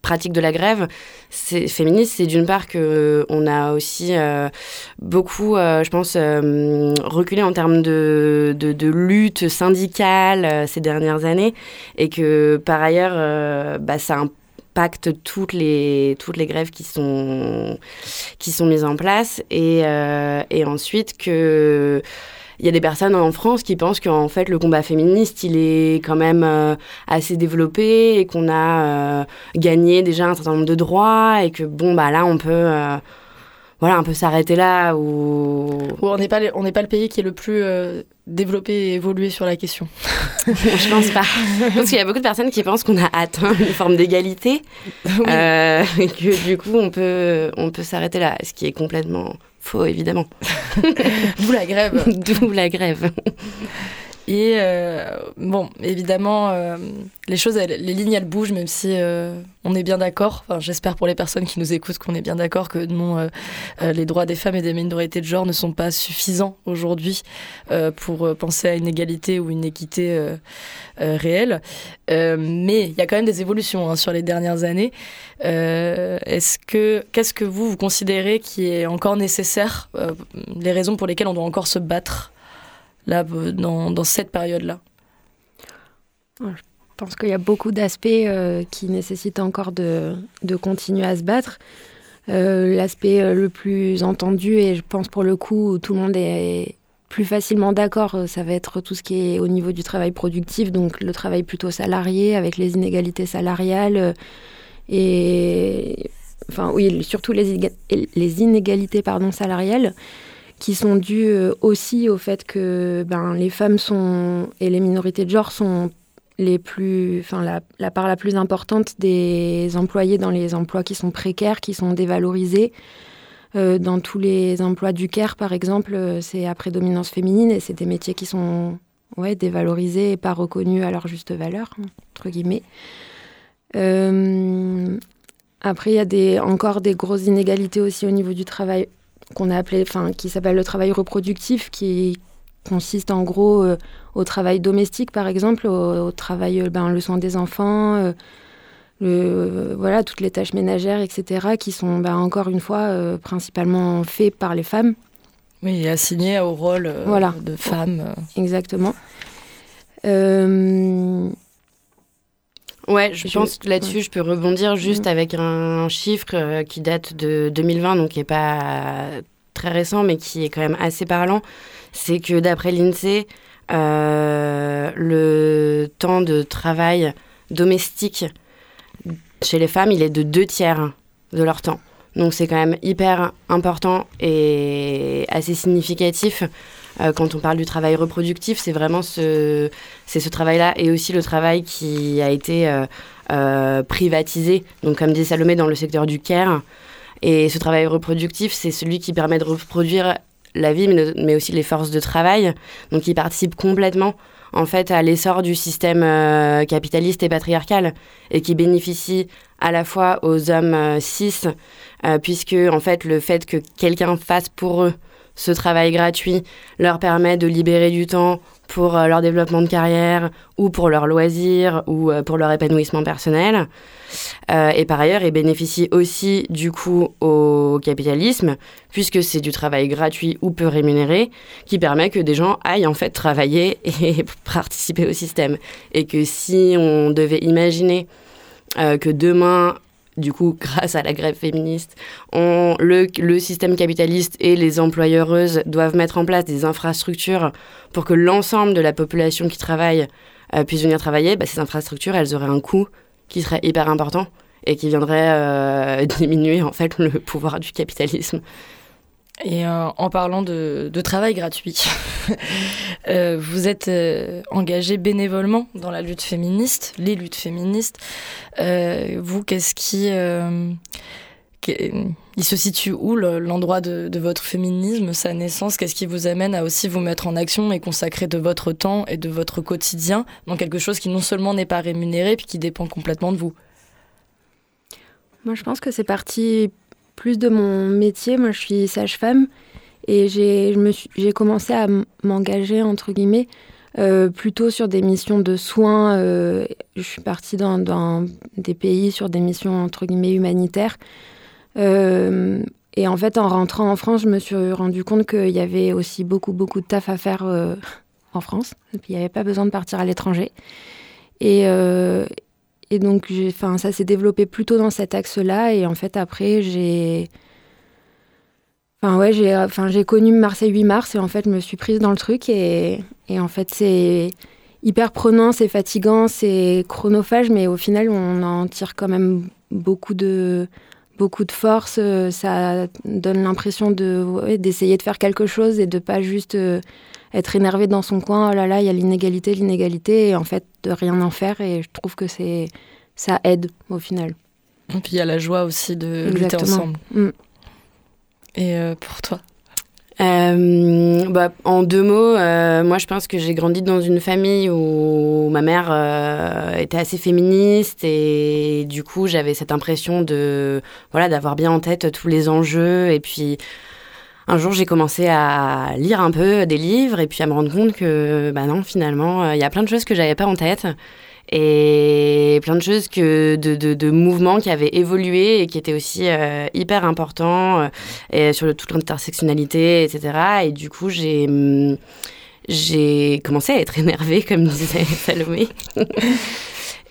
pratique de la grève féministe, c'est d'une part que euh, on a aussi euh, beaucoup, euh, je pense, euh, reculé en termes de, lutte syndicale euh, ces dernières années, et que par ailleurs, euh, bah, ça impacte toutes les toutes les grèves qui sont qui sont mises en place, et, euh, et ensuite que il y a des personnes en France qui pensent qu'en fait le combat féministe il est quand même euh, assez développé et qu'on a euh, gagné déjà un certain nombre de droits et que bon bah là on peut voilà un peu s'arrêter là ou on n'est pas, on n'est pas le pays qui est le plus développé et évolué sur la question. je pense pas parce qu'il y a beaucoup de personnes qui pensent qu'on a atteint une forme d'égalité Oui. euh, et que du coup on peut on peut s'arrêter là ce qui est complètement faux évidemment D'où la grève. d'où la grève Et euh, bon, évidemment, euh, les choses, les lignes, elles bougent, même si euh, on est bien d'accord. Enfin, J'espère pour les personnes qui nous écoutent qu'on est bien d'accord que non, euh, euh, les droits des femmes et des minorités de genre ne sont pas suffisants aujourd'hui euh, pour penser à une égalité ou une équité réelle. Mais il y a quand même des évolutions hein, sur les dernières années. Est-ce que qu'est-ce que vous vous considérez qui est encore nécessaire, les raisons pour lesquelles on doit encore se battre là euh, dans, cette période-là Je pense qu'il y a beaucoup d'aspects euh, qui nécessitent encore de, continuer à se battre. Euh, L'aspect le plus entendu, et je pense pour le coup tout le monde est plus facilement d'accord, ça va être tout ce qui est au niveau du travail productif, donc le travail plutôt salarié avec les inégalités salariales et enfin oui, surtout les, inégalités salariales qui sont dues euh, aussi au fait que ben, les femmes sont et les minorités de genre sont les plus, enfin la, part la plus importante des employés dans les emplois qui sont précaires, qui sont dévalorisés. Euh, dans tous les emplois du CARE, par exemple, euh, c'est à prédominance féminine et c'est des métiers qui sont ouais, dévalorisés et pas reconnus à leur juste valeur, entre guillemets. Après, il y a des, encore des grosses inégalités aussi au niveau du travail qu'on a appelé, enfin, qui s'appelle le travail reproductif, qui consiste en gros euh, au travail domestique, par exemple, au, au travail, euh, ben, le soin des enfants, euh, le, voilà, toutes les tâches ménagères, etc., qui sont ben, encore une fois euh, principalement faits par les femmes. Oui, et assigné au rôle Voilà. de femme. Exactement. Ouais, je, Je- pense que là-dessus, je peux rebondir juste Mhm. avec un chiffre euh, qui date de 2020, donc qui n'est pas très récent, mais qui est quand même assez parlant. C'est que d'après l'INSEE, euh, le temps de travail domestique chez les femmes, il est de deux tiers de leur temps. Donc c'est quand même hyper important et assez significatif. Euh, quand on parle du travail reproductif, c'est vraiment ce, ce travail-là et aussi le travail qui a été euh, euh, privatisé, donc comme dit Salomé, dans le secteur du care. Et ce travail reproductif, c'est celui qui permet de reproduire la vie, mais, aussi les forces de travail, donc qui participe complètement en fait à l'essor du système capitaliste et patriarcal et qui bénéficie à la fois aux hommes cis, puisque en fait le fait que quelqu'un fasse pour eux ce travail gratuit leur permet de libérer du temps pour euh, leur développement de carrière ou pour leurs loisirs ou euh, pour leur épanouissement personnel. Euh, et par ailleurs, ils bénéficient aussi du coup au capitalisme, puisque c'est du travail gratuit ou peu rémunéré, qui permet que des gens aillent en fait travailler et participer au système. Et que si on devait imaginer que demain, du coup, grâce à la grève féministe, le système capitaliste et les employeuses doivent mettre en place des infrastructures pour que l'ensemble de la population qui travaille euh, puisse venir travailler, bah, ces infrastructures, elles auraient un coût qui serait hyper important et qui viendrait euh, diminuer en fait le pouvoir du capitalisme. Et euh, en parlant de, travail gratuit, euh, vous êtes euh, engagé bénévolement dans la lutte féministe, les luttes féministes. Euh, vous, qu'est-ce qui... il se situe où le- l'endroit de votre féminisme, sa naissance? Qu'est-ce qui vous amène à aussi vous mettre en action et consacrer de votre temps et de votre quotidien dans quelque chose qui non seulement n'est pas rémunéré, puis qui dépend complètement de vous? Moi, je pense que c'est parti plus de mon métier. Moi, je suis sage-femme et j'ai commencé à m'engager, entre guillemets, euh, plutôt sur des missions de soins. euh, je suis partie dans, des pays sur des missions, entre guillemets, humanitaires. Euh, et en fait, en rentrant en France, je me suis rendu compte qu'il y avait aussi beaucoup, beaucoup de taf à faire en France. Il n'y avait pas besoin de partir à l'étranger. Et, et donc, j'ai- 'fin, ça s'est développé plutôt dans cet axe-là. Et en fait, après, j'ai. Enfin, enfin, connu Marseille 8 mars et en fait, je me suis prise dans le truc. Et, et en fait, c'est hyper prenant, c'est fatigant, c'est chronophage, mais au final, on en tire quand même beaucoup de, de force. Euh, Ça donne l'impression de, d'essayer de faire quelque chose et de pas juste euh, être énervé dans son coin. Oh là là, il y a l'inégalité, l'inégalité, et en fait, de rien en faire. Et je trouve que c'est ça aide au final. Et puis il y a la joie aussi de lutter ensemble. Mm. Et euh, pour toi Euh, bah, en deux mots, euh, moi je pense que j'ai grandi dans une famille où ma mère euh, était assez féministe et du coup j'avais cette impression de voilà d'avoir bien en tête tous les enjeux et puis un jour j'ai commencé à lire un peu des livres et puis à me rendre compte que bah non finalement il y a plein de choses que j'avais pas en tête et plein de choses que de, de, mouvements qui avaient évolué et qui étaient aussi euh, hyper importants euh, et sur le, toute l'intersectionnalité, etc. Et du coup, j'ai hum, j'ai commencé à être énervée, comme disait Salomé.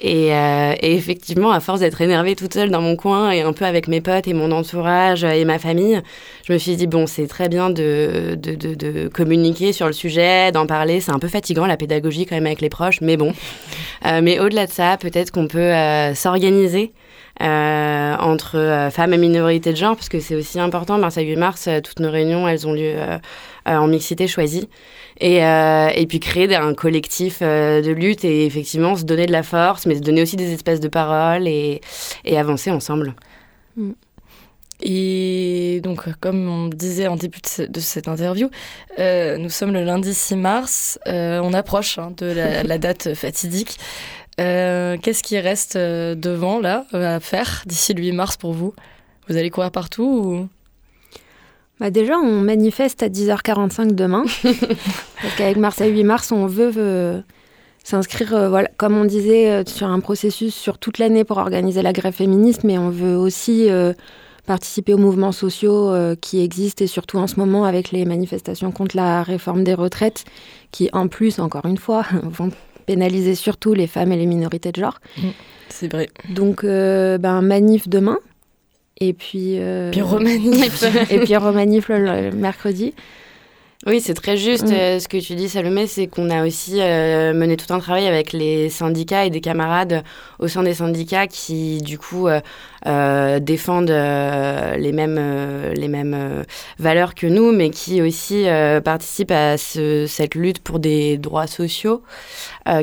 Et, euh, et, effectivement, à force d'être énervée toute seule dans mon coin et un peu avec mes potes et mon entourage et ma famille, je me suis dit, bon, c'est très bien de, de, de, de, communiquer sur le sujet, d'en parler. C'est un peu fatigant, la pédagogie quand même avec les proches, mais bon. Euh, mais au-delà de ça, peut-être qu'on peut, euh, s'organiser. Entre femmes et minorités de genre, parce que c'est aussi important. Marseille 8 mars, toutes nos réunions, elles ont lieu en mixité choisie. Et, et, puis créer un collectif de lutte et effectivement se donner de la force, mais se donner aussi des espaces de parole et, avancer ensemble. Mm. Et donc, comme on disait en début de, cette interview, euh, nous sommes le lundi 6 mars, euh, on approche hein, de la, date fatidique. Euh, Qu'est-ce qui reste devant là à faire d'ici le 8 mars pour vous? Vous allez courir partout ou... Bah déjà, on manifeste à 10h45 demain. Parce qu'avec Marseille 8 mars, on veut, s'inscrire, voilà, comme on disait, sur un processus sur toute l'année pour organiser la grève féministe, mais on veut aussi participer aux mouvements sociaux euh, qui existent et surtout en ce moment avec les manifestations contre la réforme des retraites qui en plus, encore une fois, vont pénaliser surtout les femmes et les minorités de genre. Mmh, c'est vrai. Donc, euh, ben, manif demain. Et puis, euh, puis remanif. et puis remanif le, le mercredi. Oui, c'est très juste mm. euh, ce que tu dis, Salomé, c'est qu'on a aussi euh, mené tout un travail avec les syndicats et des camarades au sein des syndicats qui, du coup, euh, défendent les mêmes, les mêmes valeurs que nous, mais qui aussi participent à ce, cette lutte pour des droits sociaux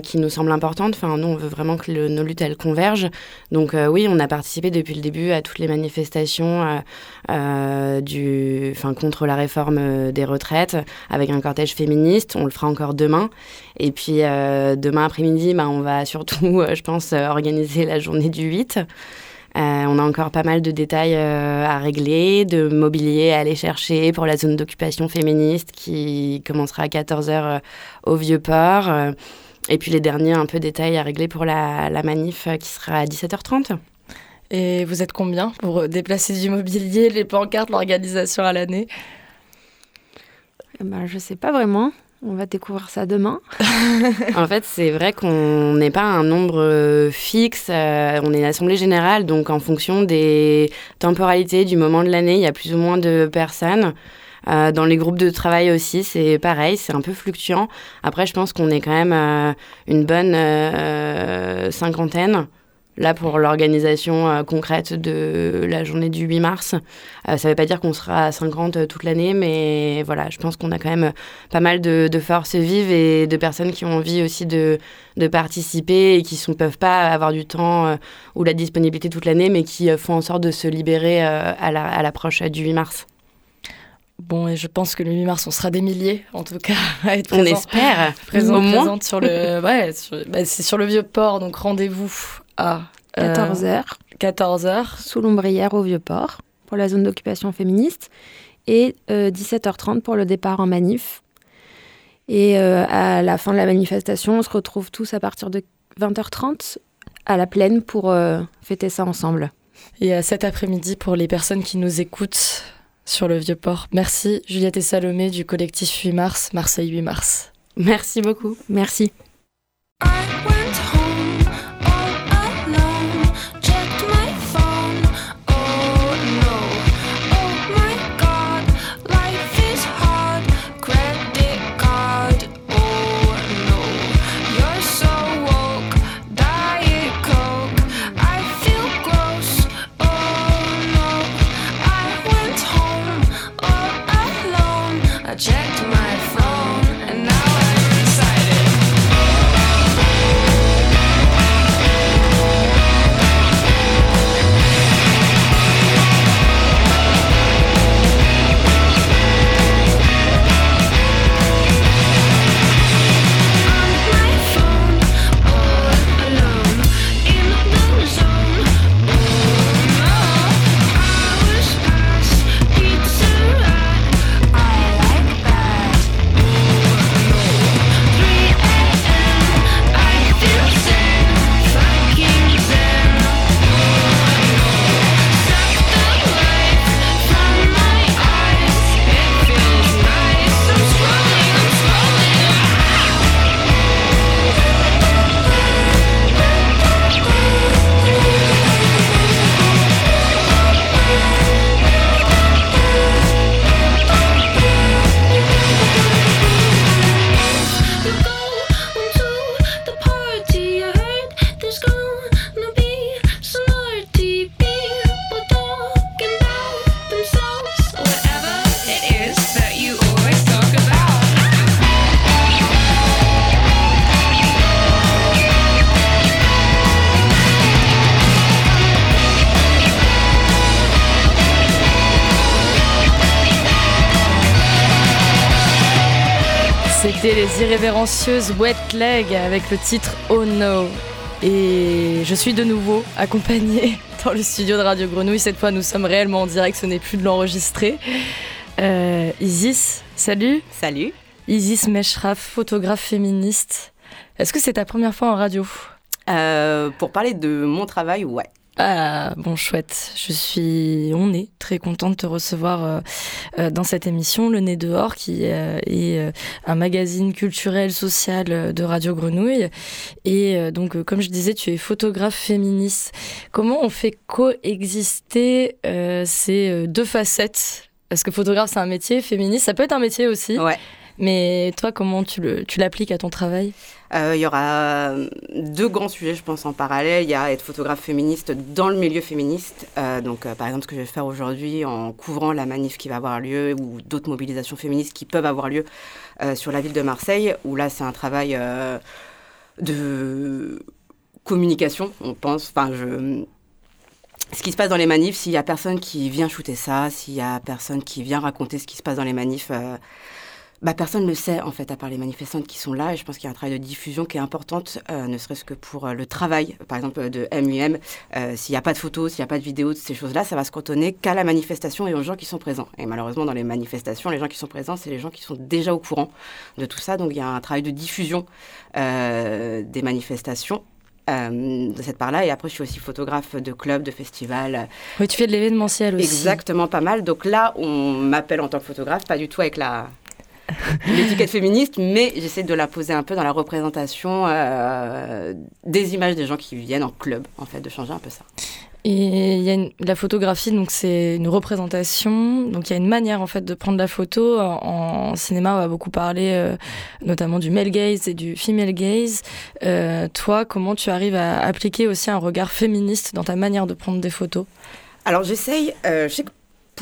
qui nous semblent importantes. Enfin, nous, on veut vraiment que nos luttes, elles convergent. Donc, oui, on a participé depuis le début à toutes les manifestations enfin, contre la réforme des retraites avec un cortège féministe. On le fera encore demain. Et puis euh, demain après-midi, bah, on va surtout, euh, je pense, euh, organiser la journée du 8. On a encore pas mal de détails à régler, de mobilier à aller chercher pour la zone d'occupation féministe qui commencera à 14h au Vieux-Port. et puis les derniers un peu détails à régler pour la, la manif qui sera à 17h30. Et vous êtes combien pour déplacer du mobilier, les pancartes, l'organisation à l'année? Eh ben, je sais pas vraiment. On va découvrir ça demain. en fait, c'est vrai qu'on n'est pas un nombre euh, fixe. Euh, on est une assemblée générale, donc en fonction des temporalités du moment de l'année, il y a plus ou moins de personnes. Euh, dans les groupes de travail aussi, c'est pareil, c'est un peu fluctuant. Après, je pense qu'on est quand même euh, une bonne cinquantaine là pour l'organisation euh, concrète de la journée du 8 mars. Euh, ça ne veut pas dire qu'on sera à 50 euh, toute l'année, mais voilà, je pense qu'on a quand même pas mal de, de, forces vives et de personnes qui ont envie aussi de, de participer et qui ne peuvent pas avoir du temps ou la disponibilité toute l'année, mais qui font en sorte de se libérer à l'approche du 8 mars. Bon, et je pense que le 8 mars, on sera des milliers, en tout cas, à être On espère. Présent, Au moins. sur le, ouais, bah, c'est sur le vieux port, donc rendez-vous à 14h. Euh, 14h. Sous l'ombrière au Vieux-Port pour la zone d'occupation féministe et 17h30 euh, pour le départ en manif. Et euh, à la fin de la manifestation, on se retrouve tous à partir de 20h30 à la plaine pour fêter ça ensemble. Et cet après-midi pour les personnes qui nous écoutent sur le Vieux-Port. Merci Juliette et Salomé du collectif 8 mars, Marseille 8 mars. Merci beaucoup. Merci. Les irrévérencieuses Wet Leg avec le titre Oh No. Et je suis de nouveau accompagnée dans le studio de Radio Grenouille. Cette fois, nous sommes réellement en direct, ce n'est plus de l'enregistrer. Euh, Isis, salut. Salut. Isis Meshraf, photographe féministe. Est-ce que c'est ta première fois en radio? Euh, pour parler de mon travail, ouais. Ah, bon, chouette. Je suis, on est très contente de te recevoir euh, euh, dans cette émission, Le Nez dehors, qui euh, est un magazine culturel, social de Radio Grenouille. Et euh, donc, comme je disais, tu es photographe féministe. Comment on fait coexister ces deux facettes? Parce que photographe, c'est un métier, féministe, ça peut être un métier aussi. Ouais. Mais toi, comment tu le- tu l'appliques à ton travail? Euh, Il y aura deux grands sujets, je pense, en parallèle. Il y a être photographe féministe dans le milieu féministe. Euh, donc, euh, par exemple, ce que je vais faire aujourd'hui en couvrant la manif qui va avoir lieu ou d'autres mobilisations féministes qui peuvent avoir lieu euh, sur la ville de Marseille, où là, c'est un travail euh, de communication, on pense. Enfin, je ce qui se passe dans les manifs, s'il y a personne qui vient shooter ça, s'il y a personne qui vient raconter ce qui se passe dans les manifs, euh, bah, personne ne le sait en fait, à part les manifestantes qui sont là. Et je pense qu'il y a un travail de diffusion qui est importante, euh, ne serait-ce que pour euh, le travail, par exemple de MUM. Euh, s'il n'y a pas de photos, s'il n'y a pas de vidéos de ces choses-là, ça va se cantonner qu'à la manifestation et aux gens qui sont présents. Et malheureusement, dans les manifestations, les gens qui sont présents, c'est les gens qui sont déjà au courant de tout ça. Donc il y a un travail de diffusion euh, des manifestations. euh, de cette part-là. Et après, je suis aussi photographe de clubs, de festivals, Oui, tu fais de l'événementiel aussi. Exactement, pas mal. Donc là, on m'appelle en tant que photographe, pas du tout avec la l'étiquette féministe, mais j'essaie de la poser un peu dans la représentation euh, des images des gens qui viennent en club, en fait, de changer un peu ça. Et il y a une- la photographie, donc c'est une représentation. Donc il y a une manière en fait de prendre la photo. En, en cinéma, on va beaucoup parler euh, notamment du male gaze et du female gaze. Euh, toi, comment tu arrives à appliquer aussi un regard féministe dans ta manière de prendre des photos? Alors j'essaye, euh, je sais que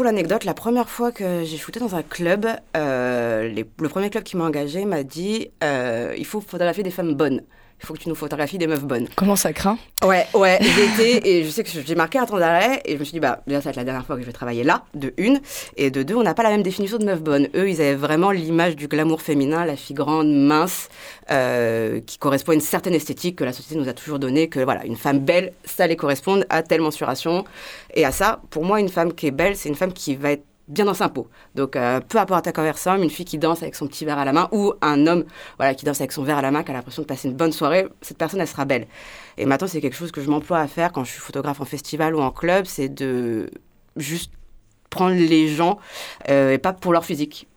l'anecdote, la première fois que j'ai shooté dans un club, euh, le premier club qui m'a engagé m'a dit euh, il faut photographier des femmes bonnes. Il faut que tu nous photographies des meufs bonnes. Comment ça craint? Ouais, ouais, été, et je sais que j'ai marqué un temps d'arrêt, et je me suis dit, bah, déjà, ça va être la dernière fois que je vais travailler là, de une, et de deux, on n'a pas la même définition de meuf bonne. Eux, ils avaient vraiment l'image du glamour féminin, la fille grande, mince, euh, qui correspond à une certaine esthétique que la société nous a toujours donnée, que voilà, une femme belle, ça les correspond à telle mensuration, et à ça, pour moi, une femme qui est belle, c'est une femme qui va être bien dans sa peau. Donc, euh, peu importe elle ressemble, une fille qui danse avec son petit verre à la main ou un homme voilà, qui danse avec son verre à la main, qui a l'impression de passer une bonne soirée, cette personne, elle sera belle. Et maintenant, c'est quelque chose que je m'emploie à faire quand je suis photographe en festival ou en club, c'est de juste prendre les gens, euh, et pas pour leur physique.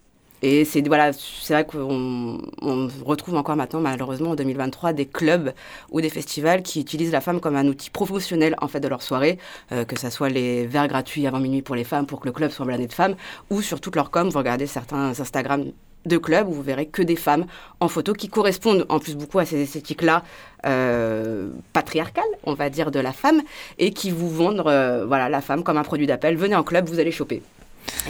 Et c'est voilà, vrai qu'on on retrouve encore maintenant, malheureusement, en 2023, des clubs ou des festivals qui utilisent la femme comme un outil promotionnel en fait de leur soirée, euh, que ça soit les verres gratuits avant minuit pour les femmes pour que le club soit blindé de femmes, ou sur toute leur com, vous regardez certains Instagram de clubs où vous verrez que des femmes en photo qui correspondent en plus beaucoup à ces esthétiques-là euh, patriarcales, on va dire, de la femme, et qui vous vendent euh, voilà, la femme comme un produit d'appel. Venez en club, vous allez choper.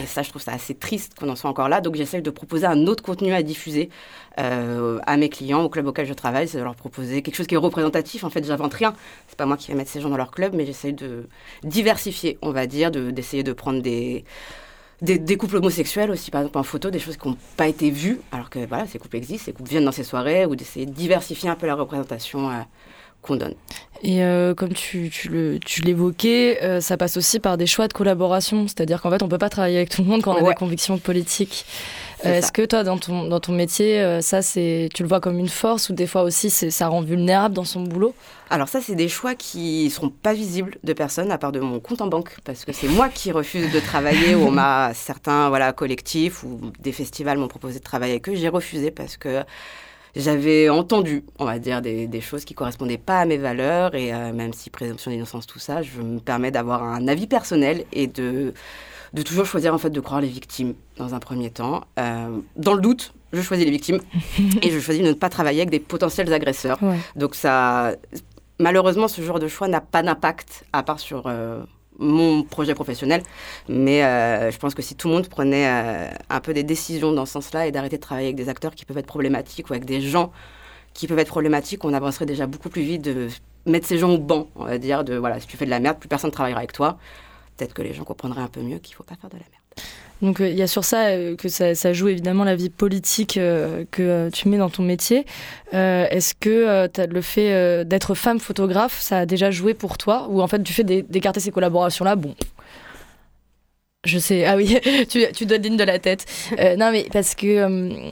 Et ça, je trouve ça assez triste qu'on en soit encore là. Donc, j'essaie de proposer un autre contenu à diffuser euh, à mes clients, au club auquel je travaille. C'est de leur proposer quelque chose qui est représentatif. En fait, j'invente rien. C'est pas moi qui vais mettre ces gens dans leur club, mais j'essaie de diversifier, on va dire, de- d'essayer de, prendre des, des, des couples homosexuels aussi, par exemple, en photo, des choses qui n'ont pas été vues, alors que voilà, ces couples existent, ces couples viennent dans ces soirées, ou d'essayer de diversifier un peu la représentation euh, qu'on donne. Et euh, comme tu, tu l'évoquais, euh, ça passe aussi par des choix de collaboration. C'est-à-dire qu'en fait, on peut pas travailler avec tout le monde quand on a Ouais. des convictions politiques. Euh. Est-ce que toi, dans ton, dans ton métier, ça, c'est, tu le vois comme une force ou des fois aussi, ça rend vulnérable dans son boulot? Alors ça, c'est des choix qui seront pas visibles de personne à part de mon compte en banque, parce que c'est moi qui refuse de travailler, ou on m'a certains voilà collectifs ou des festivals m'ont proposé de travailler avec eux, j'ai refusé parce que j'avais entendu, on va dire, des, des choses qui correspondaient pas à mes valeurs, et euh, même si présomption d'innocence, tout ça, je me permets d'avoir un avis personnel et de de toujours choisir en fait de croire les victimes dans un premier temps. Euh, dans le doute, je choisis les victimes et je choisis de ne pas travailler avec des potentiels agresseurs. Ouais. Donc ça, malheureusement, ce genre de choix n'a pas d'impact à part sur euh, mon projet professionnel. Mais euh, je pense que si tout le monde prenait euh, un peu des décisions dans ce sens-là et d'arrêter de travailler avec des acteurs qui peuvent être problématiques ou avec des gens qui peuvent être problématiques, on avancerait déjà beaucoup plus vite de mettre ces gens au banc, on va dire, de voilà, si tu fais de la merde, plus personne ne travaillera avec toi. Peut-être que les gens comprendraient un peu mieux qu'il ne faut pas faire de la merde. Donc il y a sur ça que ça, joue évidemment la vie politique que tu mets dans ton métier. Est-ce que le fait d'être femme photographe, ça a déjà joué pour toi? Ou en fait, du fait d'écarter ces collaborations-là, bon, je sais, ah oui, tu, tu donnes de la tête. Euh, non, mais parce que euh,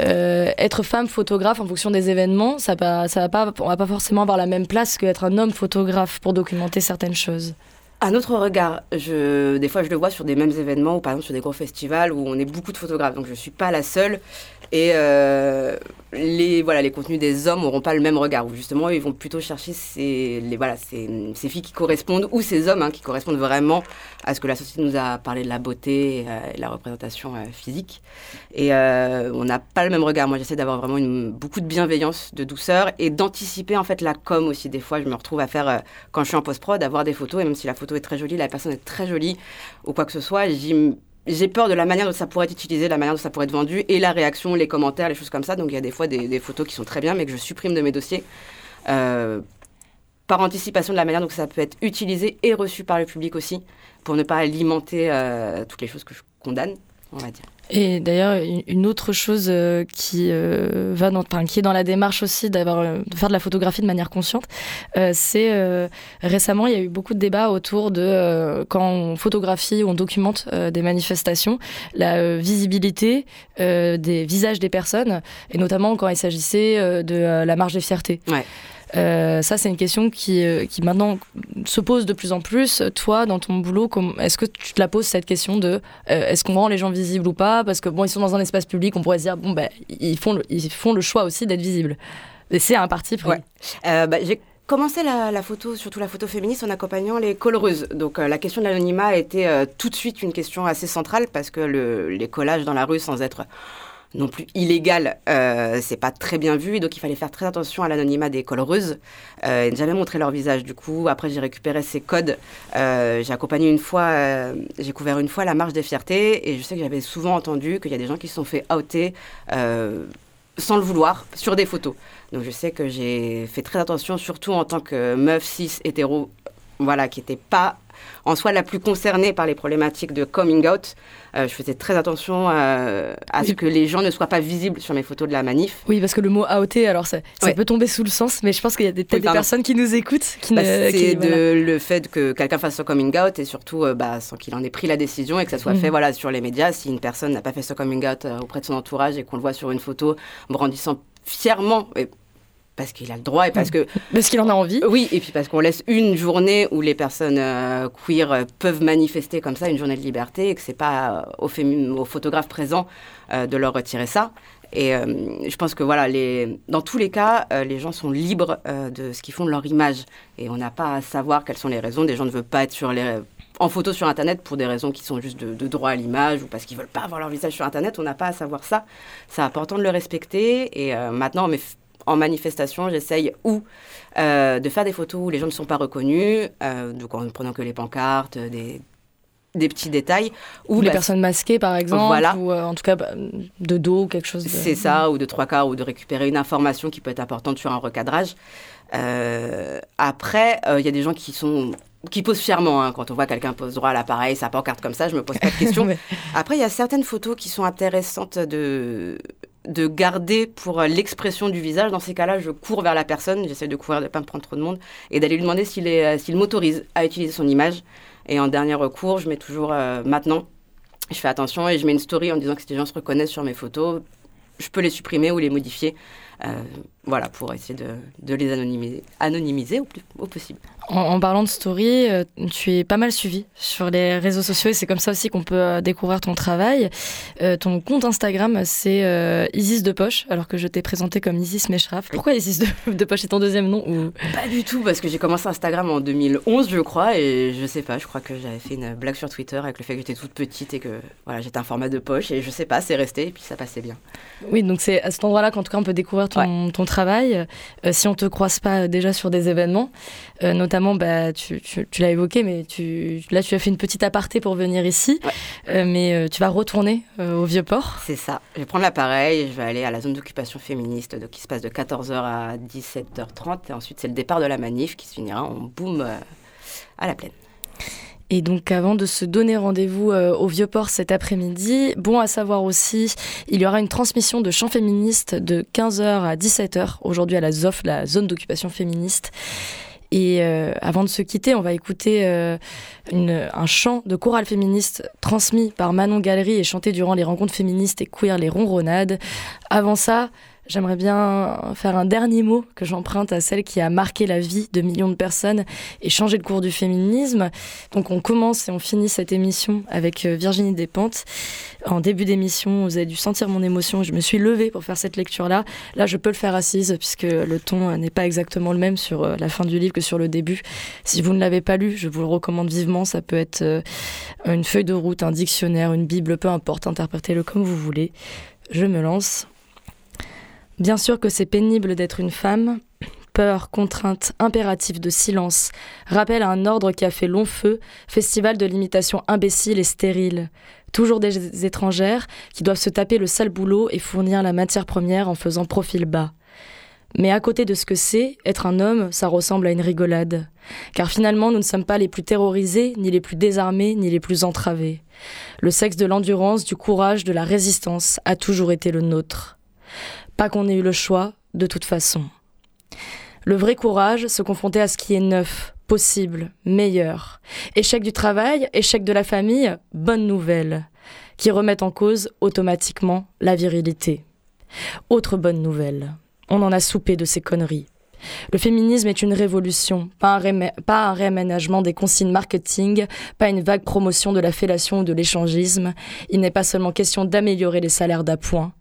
euh, être femme photographe en fonction des événements, ça va, ça va pas, on va pas forcément avoir la même place qu'être un homme photographe pour documenter certaines choses. Un autre regard, je, des fois je le vois sur des mêmes événements ou par exemple sur des gros festivals où on est beaucoup de photographes, donc je ne suis pas la seule. Et euh, les, voilà, les contenus des hommes n'auront pas le même regard, où justement ils vont plutôt chercher ces, les, voilà, ces, ces filles qui correspondent, ou ces hommes hein, qui correspondent vraiment à ce que la société nous a parlé de la beauté et, euh, la représentation euh, physique. Et on n'a pas le même regard. Moi j'essaie d'avoir vraiment une, beaucoup de bienveillance, de douceur et d'anticiper en fait la com aussi. Des fois je me retrouve à faire, quand je suis en post-prod, d'avoir des photos, et même si la photo est très jolie, la personne est très jolie, ou quoi que ce soit, j'y j'ai peur de la manière dont ça pourrait être utilisé, la manière dont ça pourrait être vendu, et la réaction, les commentaires, les choses comme ça. Donc il y a des fois des, photos qui sont très bien, mais que je supprime de mes dossiers euh, par anticipation de la manière dont ça peut être utilisé et reçu par le public aussi, pour ne pas alimenter euh, toutes les choses que je condamne, on va dire. Et d'ailleurs, une autre chose euh, qui euh, va dans, enfin, qui est dans la démarche aussi d'avoir, euh, de faire de la photographie de manière consciente, c'est récemment il y a eu beaucoup de débats autour de quand on photographie ou on documente des manifestations, la visibilité des visages des personnes, et notamment quand il s'agissait de la marge de fierté. Ouais. Euh, ça, c'est une question qui, euh, qui maintenant se pose de plus en plus. Toi, dans ton boulot, est-ce que tu te la poses cette question de euh, est-ce qu'on rend les gens visibles ou pas? Parce que bon, ils sont dans un espace public, on pourrait se dire bon ben ils font le, ils font le choix aussi d'être visibles. Et c'est un parti pris. Bah, j'ai commencé la, photo, surtout la photo féministe, en accompagnant les collereuses. Donc la question de l'anonymat a été tout de suite une question assez centrale parce que le, les collages dans la rue, sans être non plus illégal, euh, c'est pas très bien vu. Et donc, il fallait faire très attention à l'anonymat des collereuses euh, et ne jamais montrer leur visage. Du coup, après, j'ai récupéré ces codes. Euh, j'ai accompagné une fois, euh, j'ai couvert une fois la marche des fiertés. Et je sais que j'avais souvent entendu qu'il y a des gens qui se sont fait outer sans le vouloir sur des photos. Donc, je sais que j'ai fait très attention, surtout en tant que meuf cis hétéro, voilà, qui n'était pas en soi la plus concernée par les problématiques de coming out. Euh, je faisais très attention euh, à ce que les gens ne soient pas visibles sur mes photos de la manif. Oui, parce que le mot outé, alors ça, peut tomber sous le sens, mais je pense qu'il y a peut-être des personnes qui nous écoutent. Qui bah, c'est le fait que quelqu'un fasse son coming out et surtout euh, bah, sans qu'il en ait pris la décision et que ça soit mhm. fait voilà, sur les médias. Si une personne n'a pas fait son coming out auprès de son entourage et qu'on le voit sur une photo brandissant fièrement, parce qu'il a le droit et parce que parce qu'il en a envie. Oui, et puis parce qu'on laisse une journée où les personnes euh, queer euh, peuvent manifester comme ça, une journée de liberté, et que c'est pas euh, aux, aux, photographes présents de leur retirer ça. Et je pense que voilà, les, dans tous les cas, les gens sont libres de ce qu'ils font de leur image, et on n'a pas à savoir quelles sont les raisons. Des gens ne veulent pas être sur les en photo sur Internet pour des raisons qui sont juste de, de droit à l'image ou parce qu'ils veulent pas avoir leur visage sur Internet. On n'a pas à savoir ça. C'est important de le respecter. Et maintenant, mais en manifestation, j'essaye ou euh, de faire des photos où les gens ne sont pas reconnus, euh, donc en prenant que les pancartes, des, des petits détails. Ou les bah, personnes masquées, par exemple, voilà. ou euh, en tout cas bah, de dos, quelque chose. C'est ça, ou de trois quarts, ou de récupérer une information qui peut être importante sur un recadrage. après, il y a des gens qui sont qui posent fièrement. Hein. Quand on voit quelqu'un pose droit à l'appareil, sa pancarte comme ça, je me pose pas de questions. Après, il y a certaines photos qui sont intéressantes de de garder pour euh, l'expression du visage. Dans ces cas-là, je cours vers la personne, j'essaie de courir, de ne pas me prendre trop de monde, et d'aller lui demander s'il euh, m'autorise à utiliser son image. Et en dernier recours, je mets toujours euh, maintenant. Je fais attention et je mets une story en disant que si les gens se reconnaissent sur mes photos, je peux les supprimer ou les modifier. Voilà, pour essayer de, les anonymiser, anonymiser au plus au possible. En, parlant de story, euh, tu es pas mal suivi sur les réseaux sociaux et c'est comme ça aussi qu'on peut euh, découvrir ton travail. Euh, ton compte Instagram, c'est Isis de Poche, alors que je t'ai présenté comme Isis Meshraf. Pourquoi Isis de, de, Poche est ton deuxième nom ou... Pas du tout, parce que j'ai commencé Instagram en 2011, je crois, et je sais pas, je crois que j'avais fait une blague sur Twitter avec le fait que j'étais toute petite et que voilà, j'étais un format de poche, et je sais pas, c'est resté, et puis ça passait bien. Oui, donc c'est à cet endroit-là qu'en tout cas on peut découvrir ton, ton travail. si on te croise pas déjà sur des événements, notamment bah, tu, l'as évoqué, mais tu, là, tu as fait une petite aparté pour venir ici. Euh, mais euh, tu vas retourner euh, au Vieux-Port. C'est ça. Je vais prendre l'appareil et je vais aller à la zone d'occupation féministe qui se passe de 14h à 17h30. Et ensuite, c'est le départ de la manif qui se finira en boum à la plaine. Et donc avant de se donner rendez-vous euh, au Vieux-Port cet après-midi, bon à savoir aussi, il y aura une transmission de chants féministes de 15h à 17h aujourd'hui à la ZOF, la zone d'occupation féministe. Et euh, avant de se quitter, on va écouter euh, un chant de chorale féministe transmis par Manon Galerie et chanté durant les rencontres féministes et queer les ronronades. Avant ça, J'aimerais bien faire un dernier mot que j'emprunte à celle qui a marqué la vie de millions de personnes et changé le cours du féminisme. Donc on commence et on finit cette émission avec euh, Virginie Despentes. En début d'émission, vous avez dû sentir mon émotion. Je me suis levée pour faire cette lecture-là. Là, je peux le faire assise puisque le ton n'est pas exactement le même sur euh, la fin du livre que sur le début. Si vous ne l'avez pas lu, je vous le recommande vivement. Ça peut être euh, une feuille de route, un dictionnaire, une bible, peu importe. Interprétez-le comme vous voulez. Je me lance. Bien sûr que c'est pénible d'être une femme. Peur, contrainte, impératif de silence, rappel à un ordre qui a fait long feu, festival de l'imitation imbécile et stérile. Toujours des étrangères qui doivent se taper le sale boulot et fournir la matière première en faisant profil bas. Mais à côté de ce que c'est, être un homme, ça ressemble à une rigolade. Car finalement, nous ne sommes pas les plus terrorisés, ni les plus désarmés, ni les plus entravés. Le sexe de l'endurance, du courage, de la résistance a toujours été le nôtre. Pas qu'on ait eu le choix, de toute façon. Le vrai courage, se confronter à ce qui est neuf, possible, meilleur. Échec du travail, échec de la famille, bonne nouvelle, qui remettent en cause automatiquement la virilité. Autre bonne nouvelle, on en a soupé de ces conneries. Le féminisme est une révolution, pas un, pas un, réaménagement des consignes marketing, pas une vague promotion de la fellation ou de l'échangisme. Il n'est pas seulement question d'améliorer les salaires d'appoint,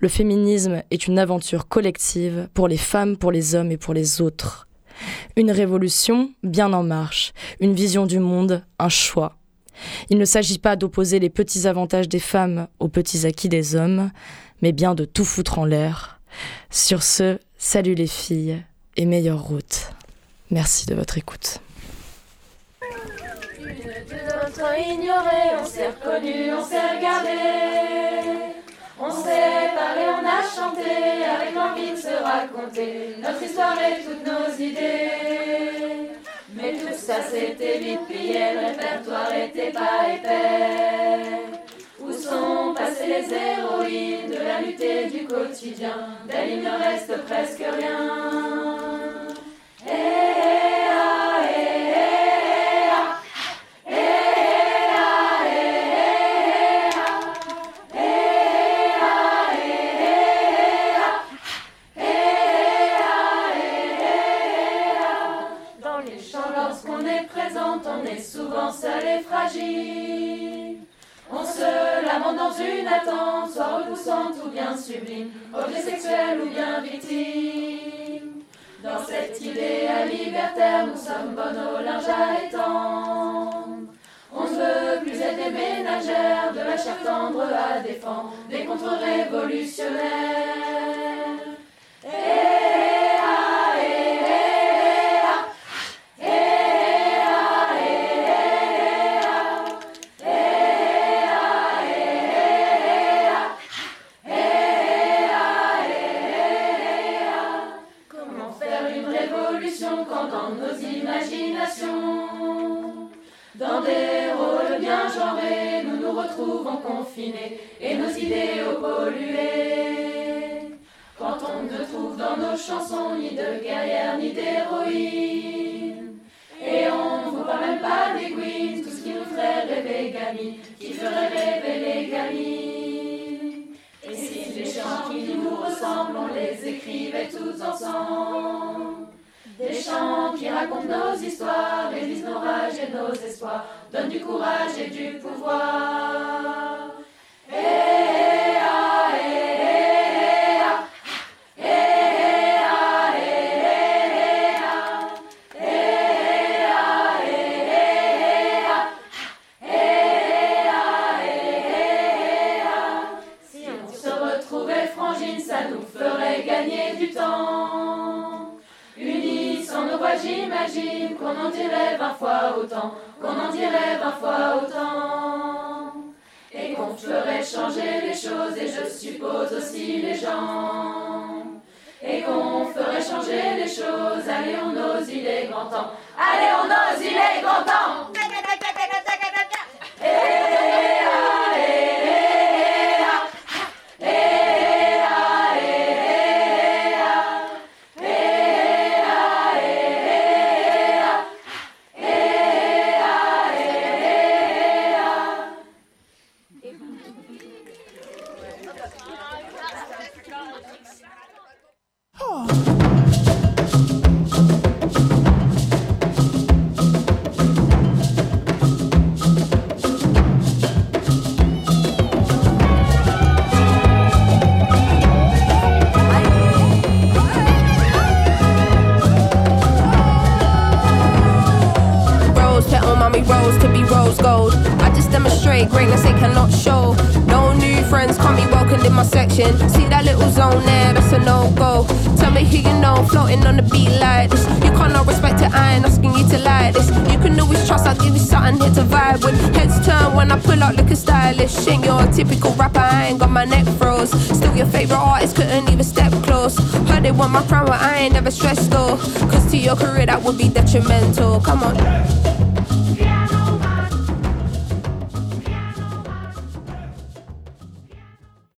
le féminisme est une aventure collective pour les femmes, pour les hommes et pour les autres. Une révolution bien en marche, une vision du monde, un choix. Il ne s'agit pas d'opposer les petits avantages des femmes aux petits acquis des hommes, mais bien de tout foutre en l'air. Sur ce, salut les filles et meilleure route. Merci de votre écoute. On s'est parlé, on a chanté, avec l'envie de se raconter notre histoire et toutes nos idées. Mais tout ça c'était vite plié, le répertoire était pas épais. Où sont passées les héroïnes de la lutte et du quotidien? D'elle il reste presque allez on ose, il est grand temps.